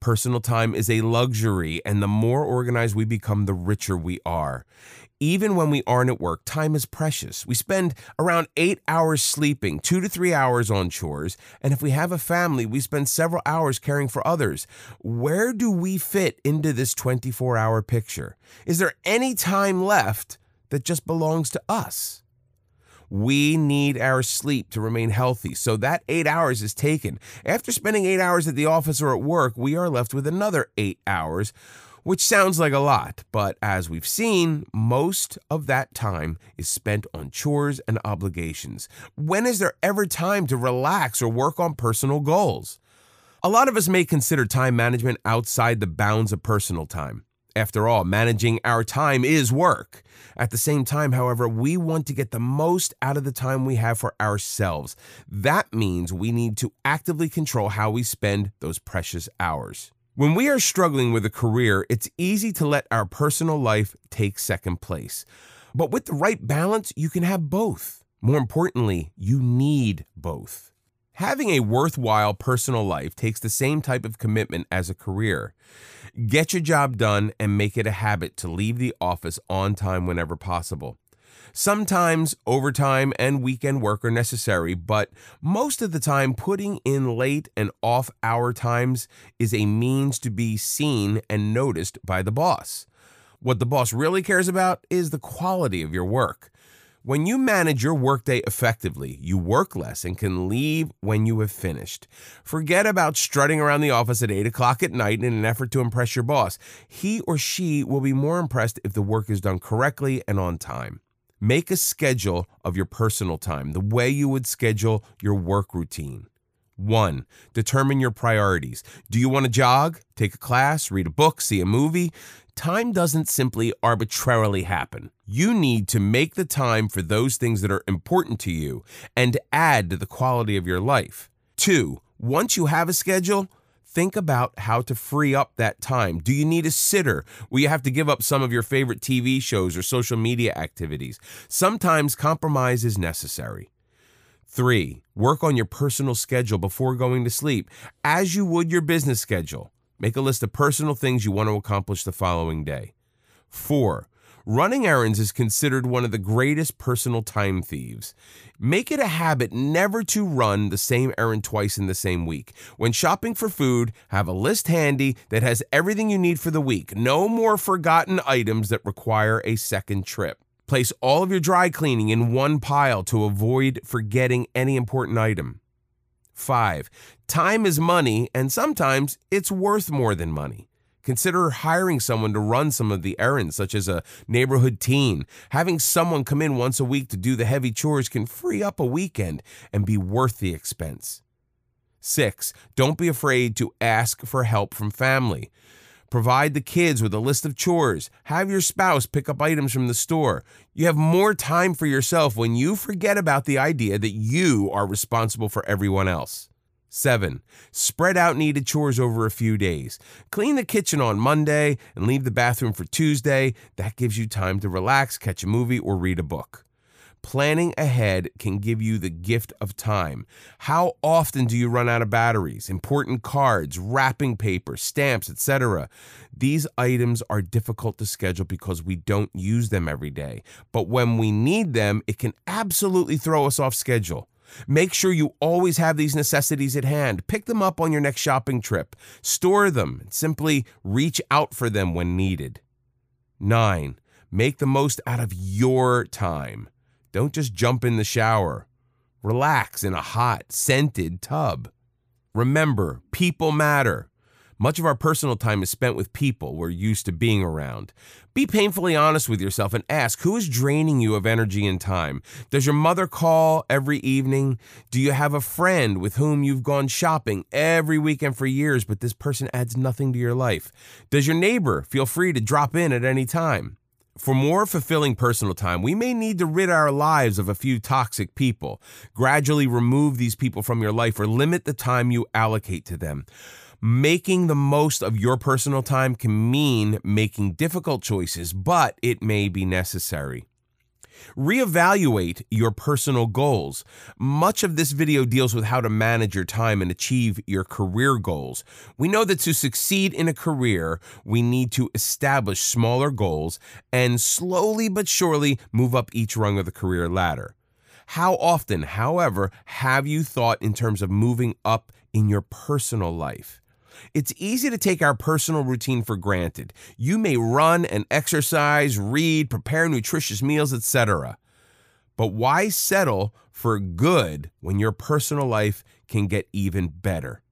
Personal time is a luxury, and the more organized we become, the richer we are. Even when we aren't at work, time is precious. We spend around eight hours sleeping, two to three hours on chores, and if we have a family, we spend several hours caring for others. Where do we fit into this 24 hour picture? Is there any time left that just belongs to us? We need our sleep to remain healthy, so that eight hours is taken. After spending eight hours at the office or at work, we are left with another eight hours which sounds like a lot, but as we've seen, most of that time is spent on chores and obligations. When is there ever time to relax or work on personal goals? A lot of us may consider time management outside the bounds of personal time. After all, managing our time is work. At the same time, however, we want to get the most out of the time we have for ourselves. That means we need to actively control how we spend those precious hours. When we are struggling with a career, it's easy to let our personal life take second place. But with the right balance, you can have both. More importantly, you need both. Having a worthwhile personal life takes the same type of commitment as a career. Get your job done and make it a habit to leave the office on time whenever possible. Sometimes overtime and weekend work are necessary, but most of the time, putting in late and off hour times is a means to be seen and noticed by the boss. What the boss really cares about is the quality of your work. When you manage your workday effectively, you work less and can leave when you have finished. Forget about strutting around the office at 8 o'clock at night in an effort to impress your boss. He or she will be more impressed if the work is done correctly and on time. Make a schedule of your personal time, the way you would schedule your work routine. One, determine your priorities. Do you want to jog, take a class, read a book, see a movie? Time doesn't simply arbitrarily happen. You need to make the time for those things that are important to you and add to the quality of your life. Two, once you have a schedule, think about how to free up that time. Do you need a sitter? Will you have to give up some of your favorite TV shows or social media activities? Sometimes compromise is necessary. Three, work on your personal schedule before going to sleep, as you would your business schedule. Make a list of personal things you want to accomplish the following day. Four, Running errands is considered one of the greatest personal time thieves. Make it a habit never to run the same errand twice in the same week. When shopping for food, have a list handy that has everything you need for the week. No more forgotten items that require a second trip. Place all of your dry cleaning in one pile to avoid forgetting any important item. 5. Time is money, and sometimes it's worth more than money. Consider hiring someone to run some of the errands, such as a neighborhood teen. Having someone come in once a week to do the heavy chores can free up a weekend and be worth the expense. 6. Don't be afraid to ask for help from family. Provide the kids with a list of chores. Have your spouse pick up items from the store. You have more time for yourself when you forget about the idea that you are responsible for everyone else. 7. Spread out needed chores over a few days. Clean the kitchen on Monday and leave the bathroom for Tuesday. That gives you time to relax, catch a movie, or read a book. Planning ahead can give you the gift of time. How often do you run out of batteries, important cards, wrapping paper, stamps, etc.? These items are difficult to schedule because we don't use them every day. But when we need them, it can absolutely throw us off schedule. Make sure you always have these necessities at hand. Pick them up on your next shopping trip. Store them and simply reach out for them when needed. 9. Make the most out of your time. Don't just jump in the shower. Relax in a hot, scented tub. Remember, people matter. Much of our personal time is spent with people we're used to being around. Be painfully honest with yourself and ask who is draining you of energy and time? Does your mother call every evening? Do you have a friend with whom you've gone shopping every weekend for years, but this person adds nothing to your life? Does your neighbor feel free to drop in at any time? For more fulfilling personal time, we may need to rid our lives of a few toxic people. Gradually remove these people from your life or limit the time you allocate to them. Making the most of your personal time can mean making difficult choices, but it may be necessary. Reevaluate your personal goals. Much of this video deals with how to manage your time and achieve your career goals. We know that to succeed in a career, we need to establish smaller goals and slowly but surely move up each rung of the career ladder. How often, however, have you thought in terms of moving up in your personal life? It's easy to take our personal routine for granted. You may run and exercise, read, prepare nutritious meals, etc. But why settle for good when your personal life can get even better?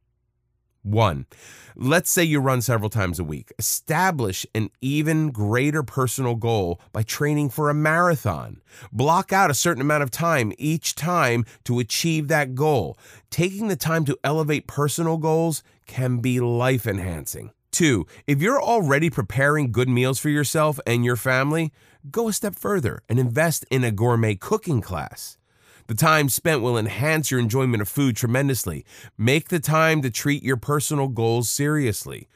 One, let's say you run several times a week. Establish an even greater personal goal by training for a marathon. Block out a certain amount of time each time to achieve that goal. Taking the time to elevate personal goals can be life enhancing. Two, if you're already preparing good meals for yourself and your family, go a step further and invest in a gourmet cooking class. The time spent will enhance your enjoyment of food tremendously. Make the time to treat your personal goals seriously.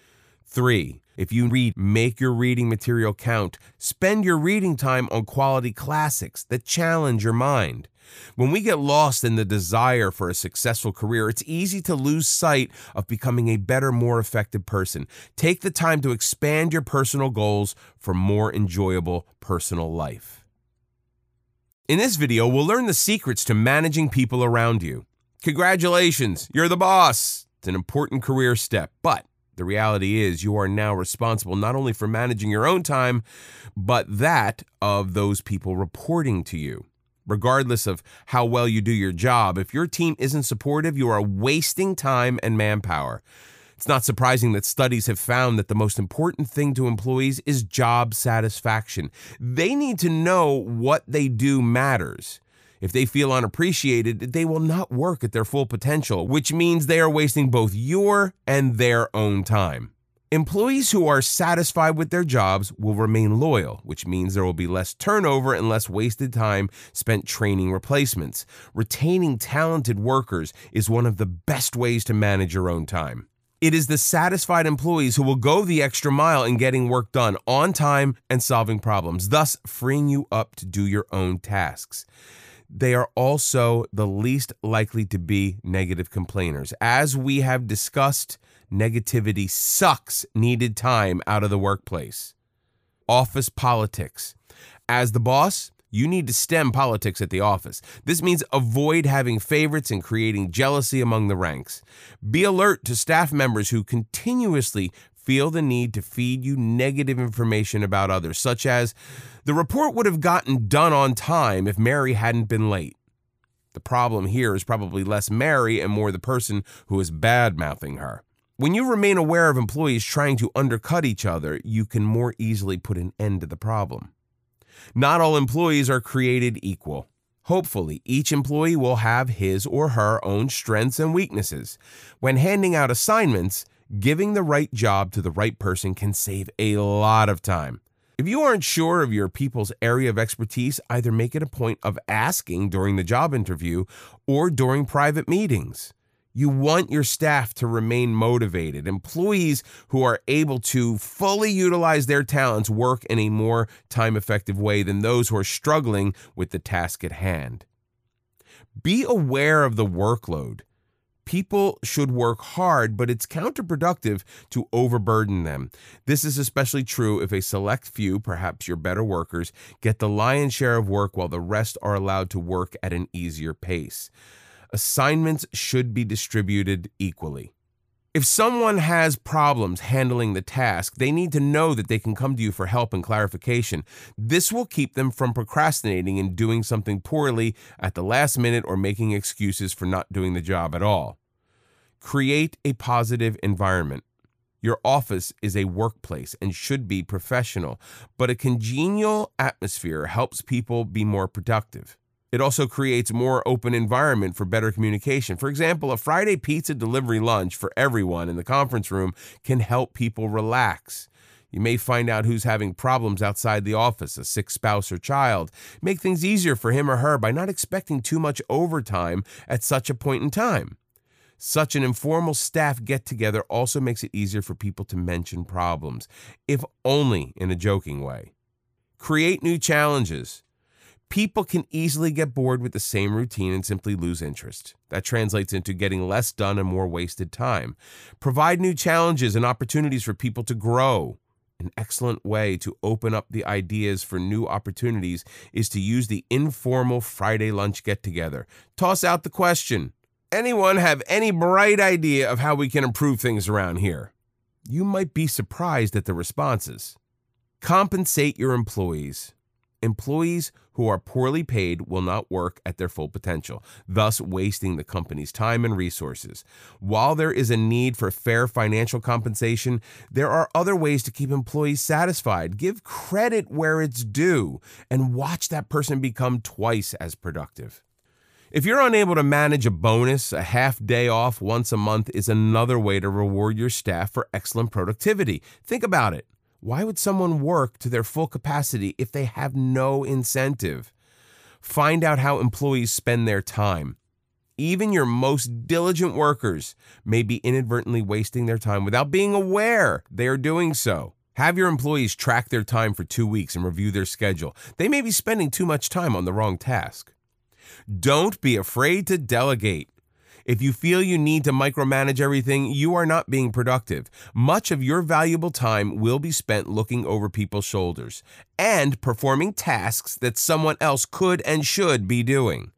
Three, if you read, make your reading material count. Spend your reading time on quality classics that challenge your mind. When we get lost in the desire for a successful career, it's easy to lose sight of becoming a better, more effective person. Take the time to expand your personal goals for more enjoyable personal life. In this video, we'll learn the secrets to managing people around you. Congratulations, you're the boss. It's an important career step, but the reality is you are now responsible not only for managing your own time, but that of those people reporting to you. Regardless of how well you do your job, if your team isn't supportive, you are wasting time and manpower. It's not surprising that studies have found that the most important thing to employees is job satisfaction. They need to know what they do matters. If they feel unappreciated, they will not work at their full potential, which means they are wasting both your and their own time. Employees who are satisfied with their jobs will remain loyal, which means there will be less turnover and less wasted time spent training replacements. Retaining talented workers is one of the best ways to manage your own time. It is the satisfied employees who will go the extra mile in getting work done on time and solving problems, thus freeing you up to do your own tasks. They are also the least likely to be negative complainers. As we have discussed, negativity sucks needed time out of the workplace. Office politics. As the boss, you need to stem politics at the office. This means avoid having favorites and creating jealousy among the ranks. Be alert to staff members who continuously feel the need to feed you negative information about others, such as the report would have gotten done on time if Mary hadn't been late. The problem here is probably less Mary and more the person who is bad mouthing her. When you remain aware of employees trying to undercut each other, you can more easily put an end to the problem. Not all employees are created equal. Hopefully, each employee will have his or her own strengths and weaknesses. When handing out assignments, giving the right job to the right person can save a lot of time. If you aren't sure of your people's area of expertise, either make it a point of asking during the job interview or during private meetings. You want your staff to remain motivated. Employees who are able to fully utilize their talents work in a more time effective way than those who are struggling with the task at hand. Be aware of the workload. People should work hard, but it's counterproductive to overburden them. This is especially true if a select few, perhaps your better workers, get the lion's share of work while the rest are allowed to work at an easier pace assignments should be distributed equally. If someone has problems handling the task, they need to know that they can come to you for help and clarification. This will keep them from procrastinating and doing something poorly at the last minute or making excuses for not doing the job at all. Create a positive environment. Your office is a workplace and should be professional, but a congenial atmosphere helps people be more productive. It also creates more open environment for better communication. For example, a Friday pizza delivery lunch for everyone in the conference room can help people relax. You may find out who's having problems outside the office, a sick spouse or child. Make things easier for him or her by not expecting too much overtime at such a point in time. Such an informal staff get together also makes it easier for people to mention problems, if only in a joking way. Create new challenges. People can easily get bored with the same routine and simply lose interest. That translates into getting less done and more wasted time. Provide new challenges and opportunities for people to grow. An excellent way to open up the ideas for new opportunities is to use the informal Friday lunch get together. Toss out the question Anyone have any bright idea of how we can improve things around here? You might be surprised at the responses. Compensate your employees. Employees who are poorly paid will not work at their full potential, thus wasting the company's time and resources. While there is a need for fair financial compensation, there are other ways to keep employees satisfied. Give credit where it's due and watch that person become twice as productive. If you're unable to manage a bonus, a half day off once a month is another way to reward your staff for excellent productivity. Think about it. Why would someone work to their full capacity if they have no incentive? Find out how employees spend their time. Even your most diligent workers may be inadvertently wasting their time without being aware they are doing so. Have your employees track their time for two weeks and review their schedule. They may be spending too much time on the wrong task. Don't be afraid to delegate. If you feel you need to micromanage everything, you are not being productive. Much of your valuable time will be spent looking over people's shoulders and performing tasks that someone else could and should be doing.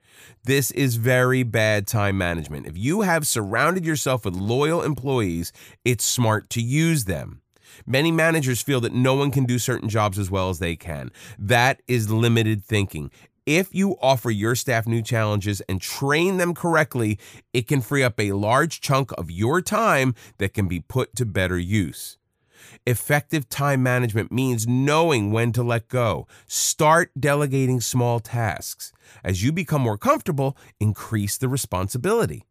This is very bad time management. If you have surrounded yourself with loyal employees, it's smart to use them. Many managers feel that no one can do certain jobs as well as they can. That is limited thinking. If you offer your staff new challenges and train them correctly, it can free up a large chunk of your time that can be put to better use. Effective time management means knowing when to let go. Start delegating small tasks. As you become more comfortable, increase the responsibility.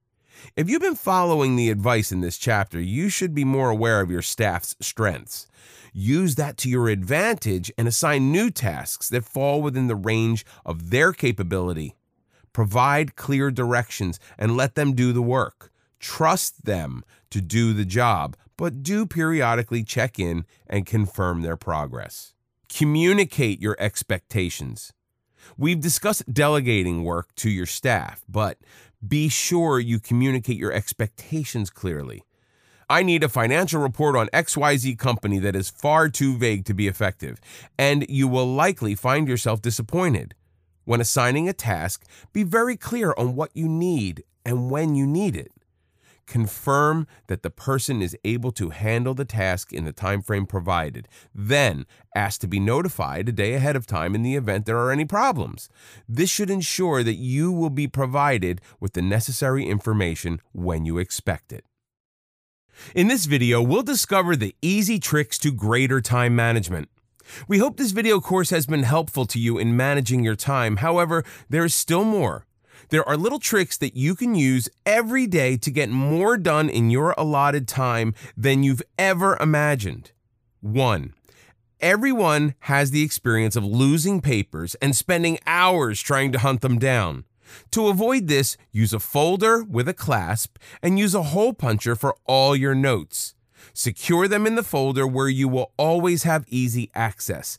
If you've been following the advice in this chapter, you should be more aware of your staff's strengths. Use that to your advantage and assign new tasks that fall within the range of their capability. Provide clear directions and let them do the work. Trust them to do the job, but do periodically check in and confirm their progress. Communicate your expectations. We've discussed delegating work to your staff, but be sure you communicate your expectations clearly. I need a financial report on XYZ company that is far too vague to be effective, and you will likely find yourself disappointed. When assigning a task, be very clear on what you need and when you need it. Confirm that the person is able to handle the task in the time frame provided. Then ask to be notified a day ahead of time in the event there are any problems. This should ensure that you will be provided with the necessary information when you expect it. In this video, we'll discover the easy tricks to greater time management. We hope this video course has been helpful to you in managing your time. However, there is still more. There are little tricks that you can use every day to get more done in your allotted time than you've ever imagined. 1. Everyone has the experience of losing papers and spending hours trying to hunt them down. To avoid this, use a folder with a clasp and use a hole puncher for all your notes. Secure them in the folder where you will always have easy access.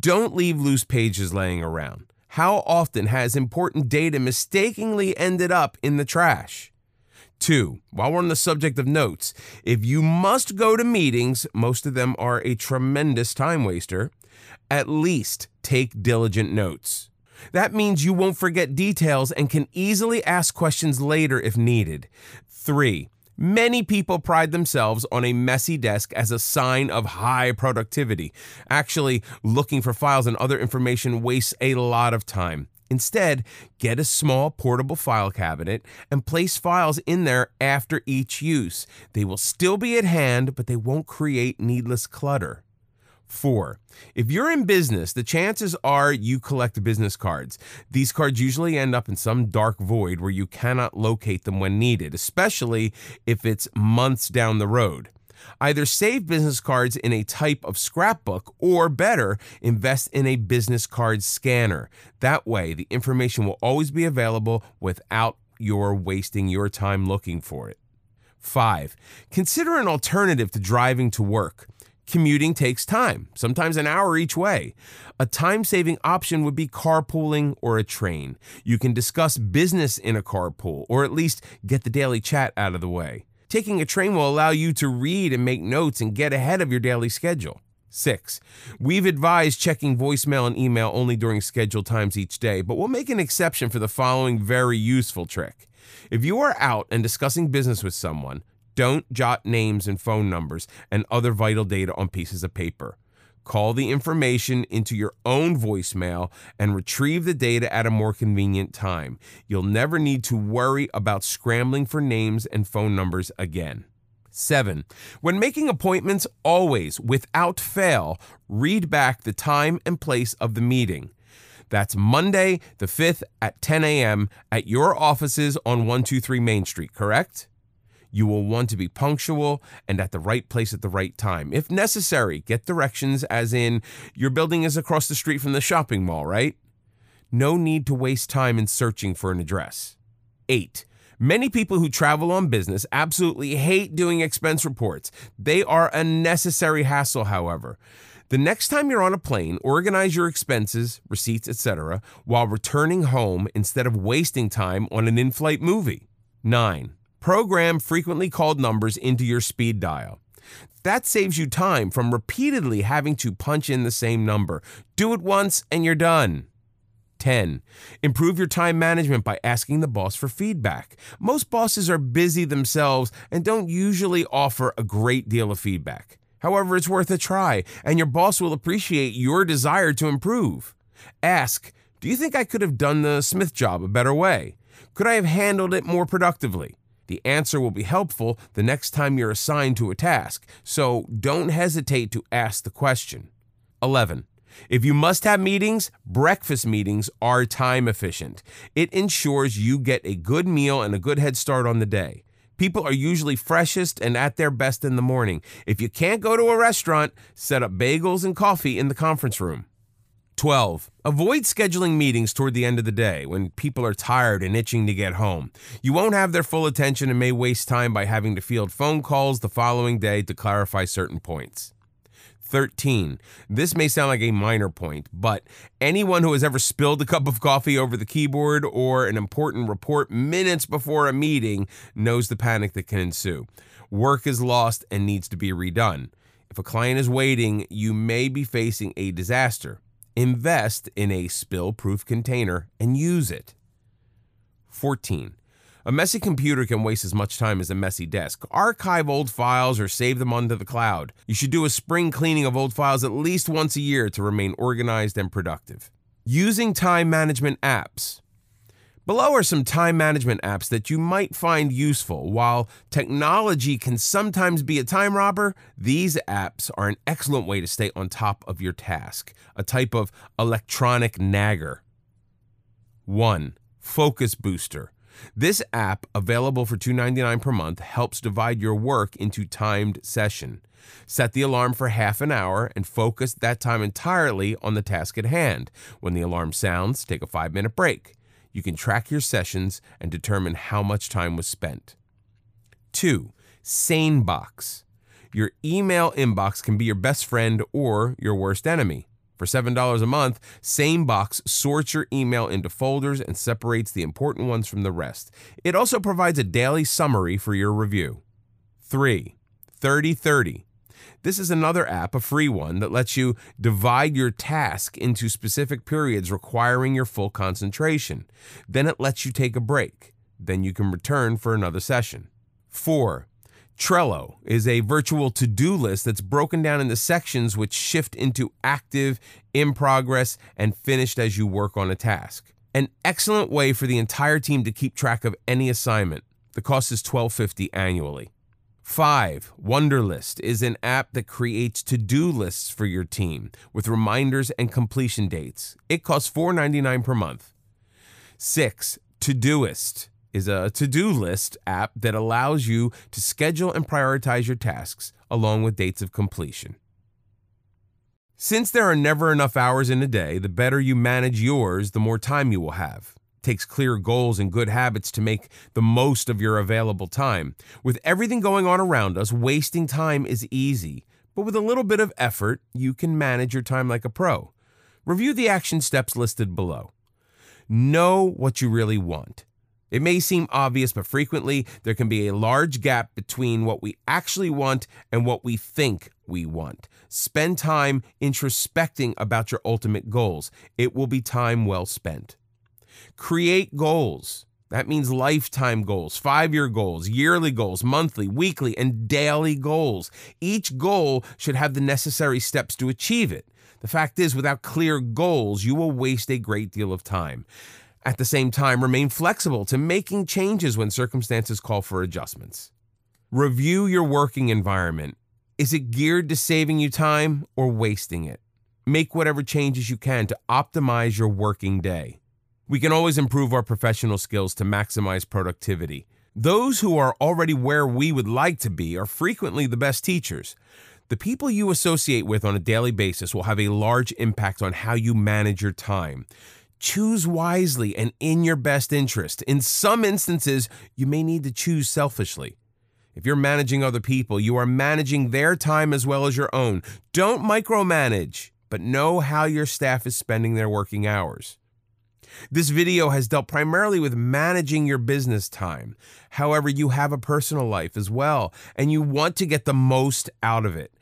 Don't leave loose pages laying around. How often has important data mistakenly ended up in the trash? Two, while we're on the subject of notes, if you must go to meetings, most of them are a tremendous time waster, at least take diligent notes. That means you won't forget details and can easily ask questions later if needed. Three, Many people pride themselves on a messy desk as a sign of high productivity. Actually, looking for files and other information wastes a lot of time. Instead, get a small portable file cabinet and place files in there after each use. They will still be at hand, but they won't create needless clutter. Four, if you're in business, the chances are you collect business cards. These cards usually end up in some dark void where you cannot locate them when needed, especially if it's months down the road. Either save business cards in a type of scrapbook or better, invest in a business card scanner. That way, the information will always be available without your wasting your time looking for it. 5. Consider an alternative to driving to work. Commuting takes time, sometimes an hour each way. A time saving option would be carpooling or a train. You can discuss business in a carpool, or at least get the daily chat out of the way. Taking a train will allow you to read and make notes and get ahead of your daily schedule. 6. We've advised checking voicemail and email only during scheduled times each day, but we'll make an exception for the following very useful trick. If you are out and discussing business with someone, don't jot names and phone numbers and other vital data on pieces of paper. Call the information into your own voicemail and retrieve the data at a more convenient time. You'll never need to worry about scrambling for names and phone numbers again. 7. When making appointments, always, without fail, read back the time and place of the meeting. That's Monday, the 5th at 10 a.m. at your offices on 123 Main Street, correct? You will want to be punctual and at the right place at the right time. If necessary, get directions, as in, your building is across the street from the shopping mall, right? No need to waste time in searching for an address. 8. Many people who travel on business absolutely hate doing expense reports. They are a necessary hassle, however. The next time you're on a plane, organize your expenses, receipts, etc., while returning home instead of wasting time on an in flight movie. 9. Program frequently called numbers into your speed dial. That saves you time from repeatedly having to punch in the same number. Do it once and you're done. 10. Improve your time management by asking the boss for feedback. Most bosses are busy themselves and don't usually offer a great deal of feedback. However, it's worth a try, and your boss will appreciate your desire to improve. Ask, Do you think I could have done the Smith job a better way? Could I have handled it more productively? The answer will be helpful the next time you're assigned to a task, so don't hesitate to ask the question. 11. If you must have meetings, breakfast meetings are time efficient. It ensures you get a good meal and a good head start on the day. People are usually freshest and at their best in the morning. If you can't go to a restaurant, set up bagels and coffee in the conference room. 12. Avoid scheduling meetings toward the end of the day when people are tired and itching to get home. You won't have their full attention and may waste time by having to field phone calls the following day to clarify certain points. 13. This may sound like a minor point, but anyone who has ever spilled a cup of coffee over the keyboard or an important report minutes before a meeting knows the panic that can ensue. Work is lost and needs to be redone. If a client is waiting, you may be facing a disaster. Invest in a spill proof container and use it. 14. A messy computer can waste as much time as a messy desk. Archive old files or save them onto the cloud. You should do a spring cleaning of old files at least once a year to remain organized and productive. Using time management apps. Below are some time management apps that you might find useful. While technology can sometimes be a time robber, these apps are an excellent way to stay on top of your task, a type of electronic nagger. 1. Focus Booster. This app, available for $2.99 per month, helps divide your work into timed session. Set the alarm for half an hour and focus that time entirely on the task at hand. When the alarm sounds, take a 5-minute break you can track your sessions and determine how much time was spent. 2. SaneBox. Your email inbox can be your best friend or your worst enemy. For $7 a month, SaneBox sorts your email into folders and separates the important ones from the rest. It also provides a daily summary for your review. 3. 3030. This is another app, a free one, that lets you divide your task into specific periods requiring your full concentration. Then it lets you take a break. Then you can return for another session. 4. Trello is a virtual to do list that's broken down into sections which shift into active, in progress, and finished as you work on a task. An excellent way for the entire team to keep track of any assignment. The cost is $12.50 annually. Five, Wunderlist is an app that creates to do lists for your team with reminders and completion dates. It costs $4.99 per month. Six, Todoist is a to do list app that allows you to schedule and prioritize your tasks along with dates of completion. Since there are never enough hours in a day, the better you manage yours, the more time you will have takes clear goals and good habits to make the most of your available time. With everything going on around us, wasting time is easy, but with a little bit of effort, you can manage your time like a pro. Review the action steps listed below. Know what you really want. It may seem obvious, but frequently there can be a large gap between what we actually want and what we think we want. Spend time introspecting about your ultimate goals. It will be time well spent. Create goals. That means lifetime goals, five year goals, yearly goals, monthly, weekly, and daily goals. Each goal should have the necessary steps to achieve it. The fact is, without clear goals, you will waste a great deal of time. At the same time, remain flexible to making changes when circumstances call for adjustments. Review your working environment. Is it geared to saving you time or wasting it? Make whatever changes you can to optimize your working day. We can always improve our professional skills to maximize productivity. Those who are already where we would like to be are frequently the best teachers. The people you associate with on a daily basis will have a large impact on how you manage your time. Choose wisely and in your best interest. In some instances, you may need to choose selfishly. If you're managing other people, you are managing their time as well as your own. Don't micromanage, but know how your staff is spending their working hours. This video has dealt primarily with managing your business time. However, you have a personal life as well, and you want to get the most out of it.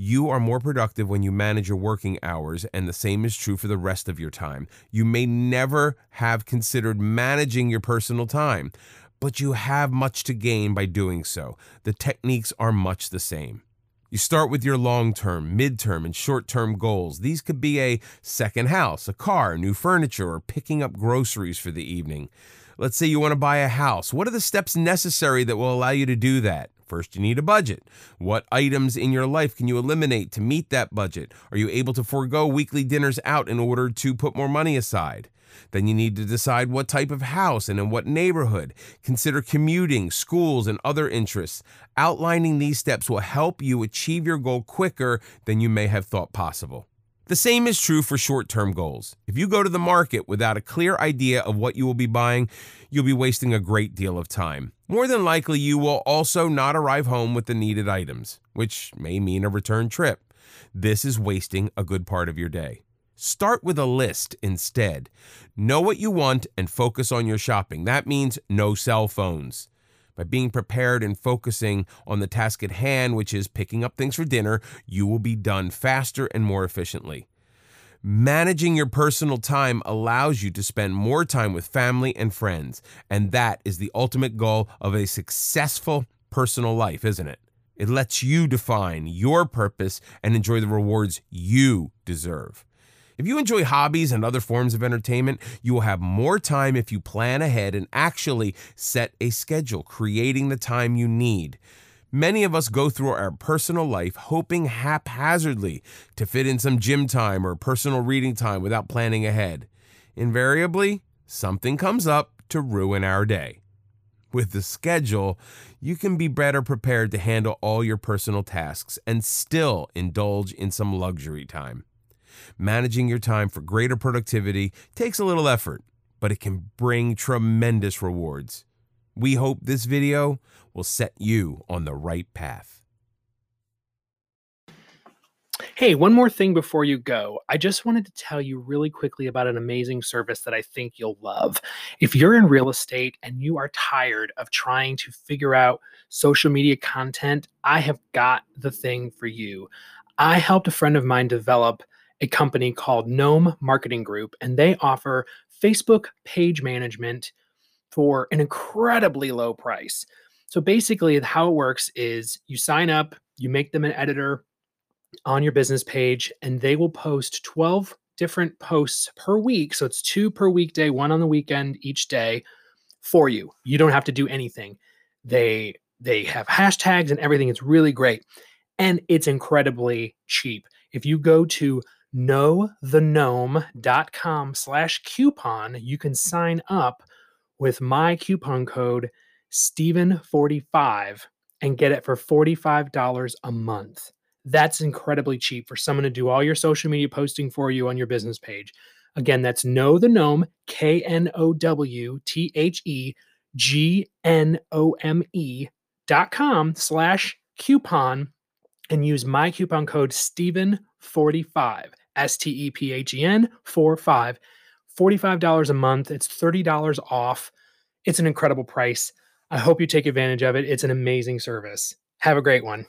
You are more productive when you manage your working hours, and the same is true for the rest of your time. You may never have considered managing your personal time, but you have much to gain by doing so. The techniques are much the same. You start with your long term, mid term, and short term goals. These could be a second house, a car, new furniture, or picking up groceries for the evening. Let's say you want to buy a house. What are the steps necessary that will allow you to do that? First, you need a budget. What items in your life can you eliminate to meet that budget? Are you able to forego weekly dinners out in order to put more money aside? Then you need to decide what type of house and in what neighborhood. Consider commuting, schools, and other interests. Outlining these steps will help you achieve your goal quicker than you may have thought possible. The same is true for short term goals. If you go to the market without a clear idea of what you will be buying, you'll be wasting a great deal of time. More than likely, you will also not arrive home with the needed items, which may mean a return trip. This is wasting a good part of your day. Start with a list instead. Know what you want and focus on your shopping. That means no cell phones. By being prepared and focusing on the task at hand, which is picking up things for dinner, you will be done faster and more efficiently. Managing your personal time allows you to spend more time with family and friends, and that is the ultimate goal of a successful personal life, isn't it? It lets you define your purpose and enjoy the rewards you deserve. If you enjoy hobbies and other forms of entertainment, you will have more time if you plan ahead and actually set a schedule, creating the time you need. Many of us go through our personal life hoping haphazardly to fit in some gym time or personal reading time without planning ahead. Invariably, something comes up to ruin our day. With the schedule, you can be better prepared to handle all your personal tasks and still indulge in some luxury time. Managing your time for greater productivity takes a little effort, but it can bring tremendous rewards. We hope this video will set you on the right path. Hey, one more thing before you go. I just wanted to tell you really quickly about an amazing service that I think you'll love. If you're in real estate and you are tired of trying to figure out social media content, I have got the thing for you. I helped a friend of mine develop a company called Gnome Marketing Group, and they offer Facebook page management for an incredibly low price. So basically, how it works is you sign up, you make them an editor on your business page, and they will post 12 different posts per week. So it's two per weekday, one on the weekend each day for you. You don't have to do anything. They they have hashtags and everything. It's really great. And it's incredibly cheap. If you go to knowthegnome.com slash coupon, you can sign up with my coupon code Stephen45 and get it for $45 a month. That's incredibly cheap for someone to do all your social media posting for you on your business page. Again, that's Know the Gnome, K N O W T H E G N O M E dot com slash coupon and use my coupon code Stephen45, S T E P H E N 4 5. $45 a month. It's $30 off. It's an incredible price. I hope you take advantage of it. It's an amazing service. Have a great one.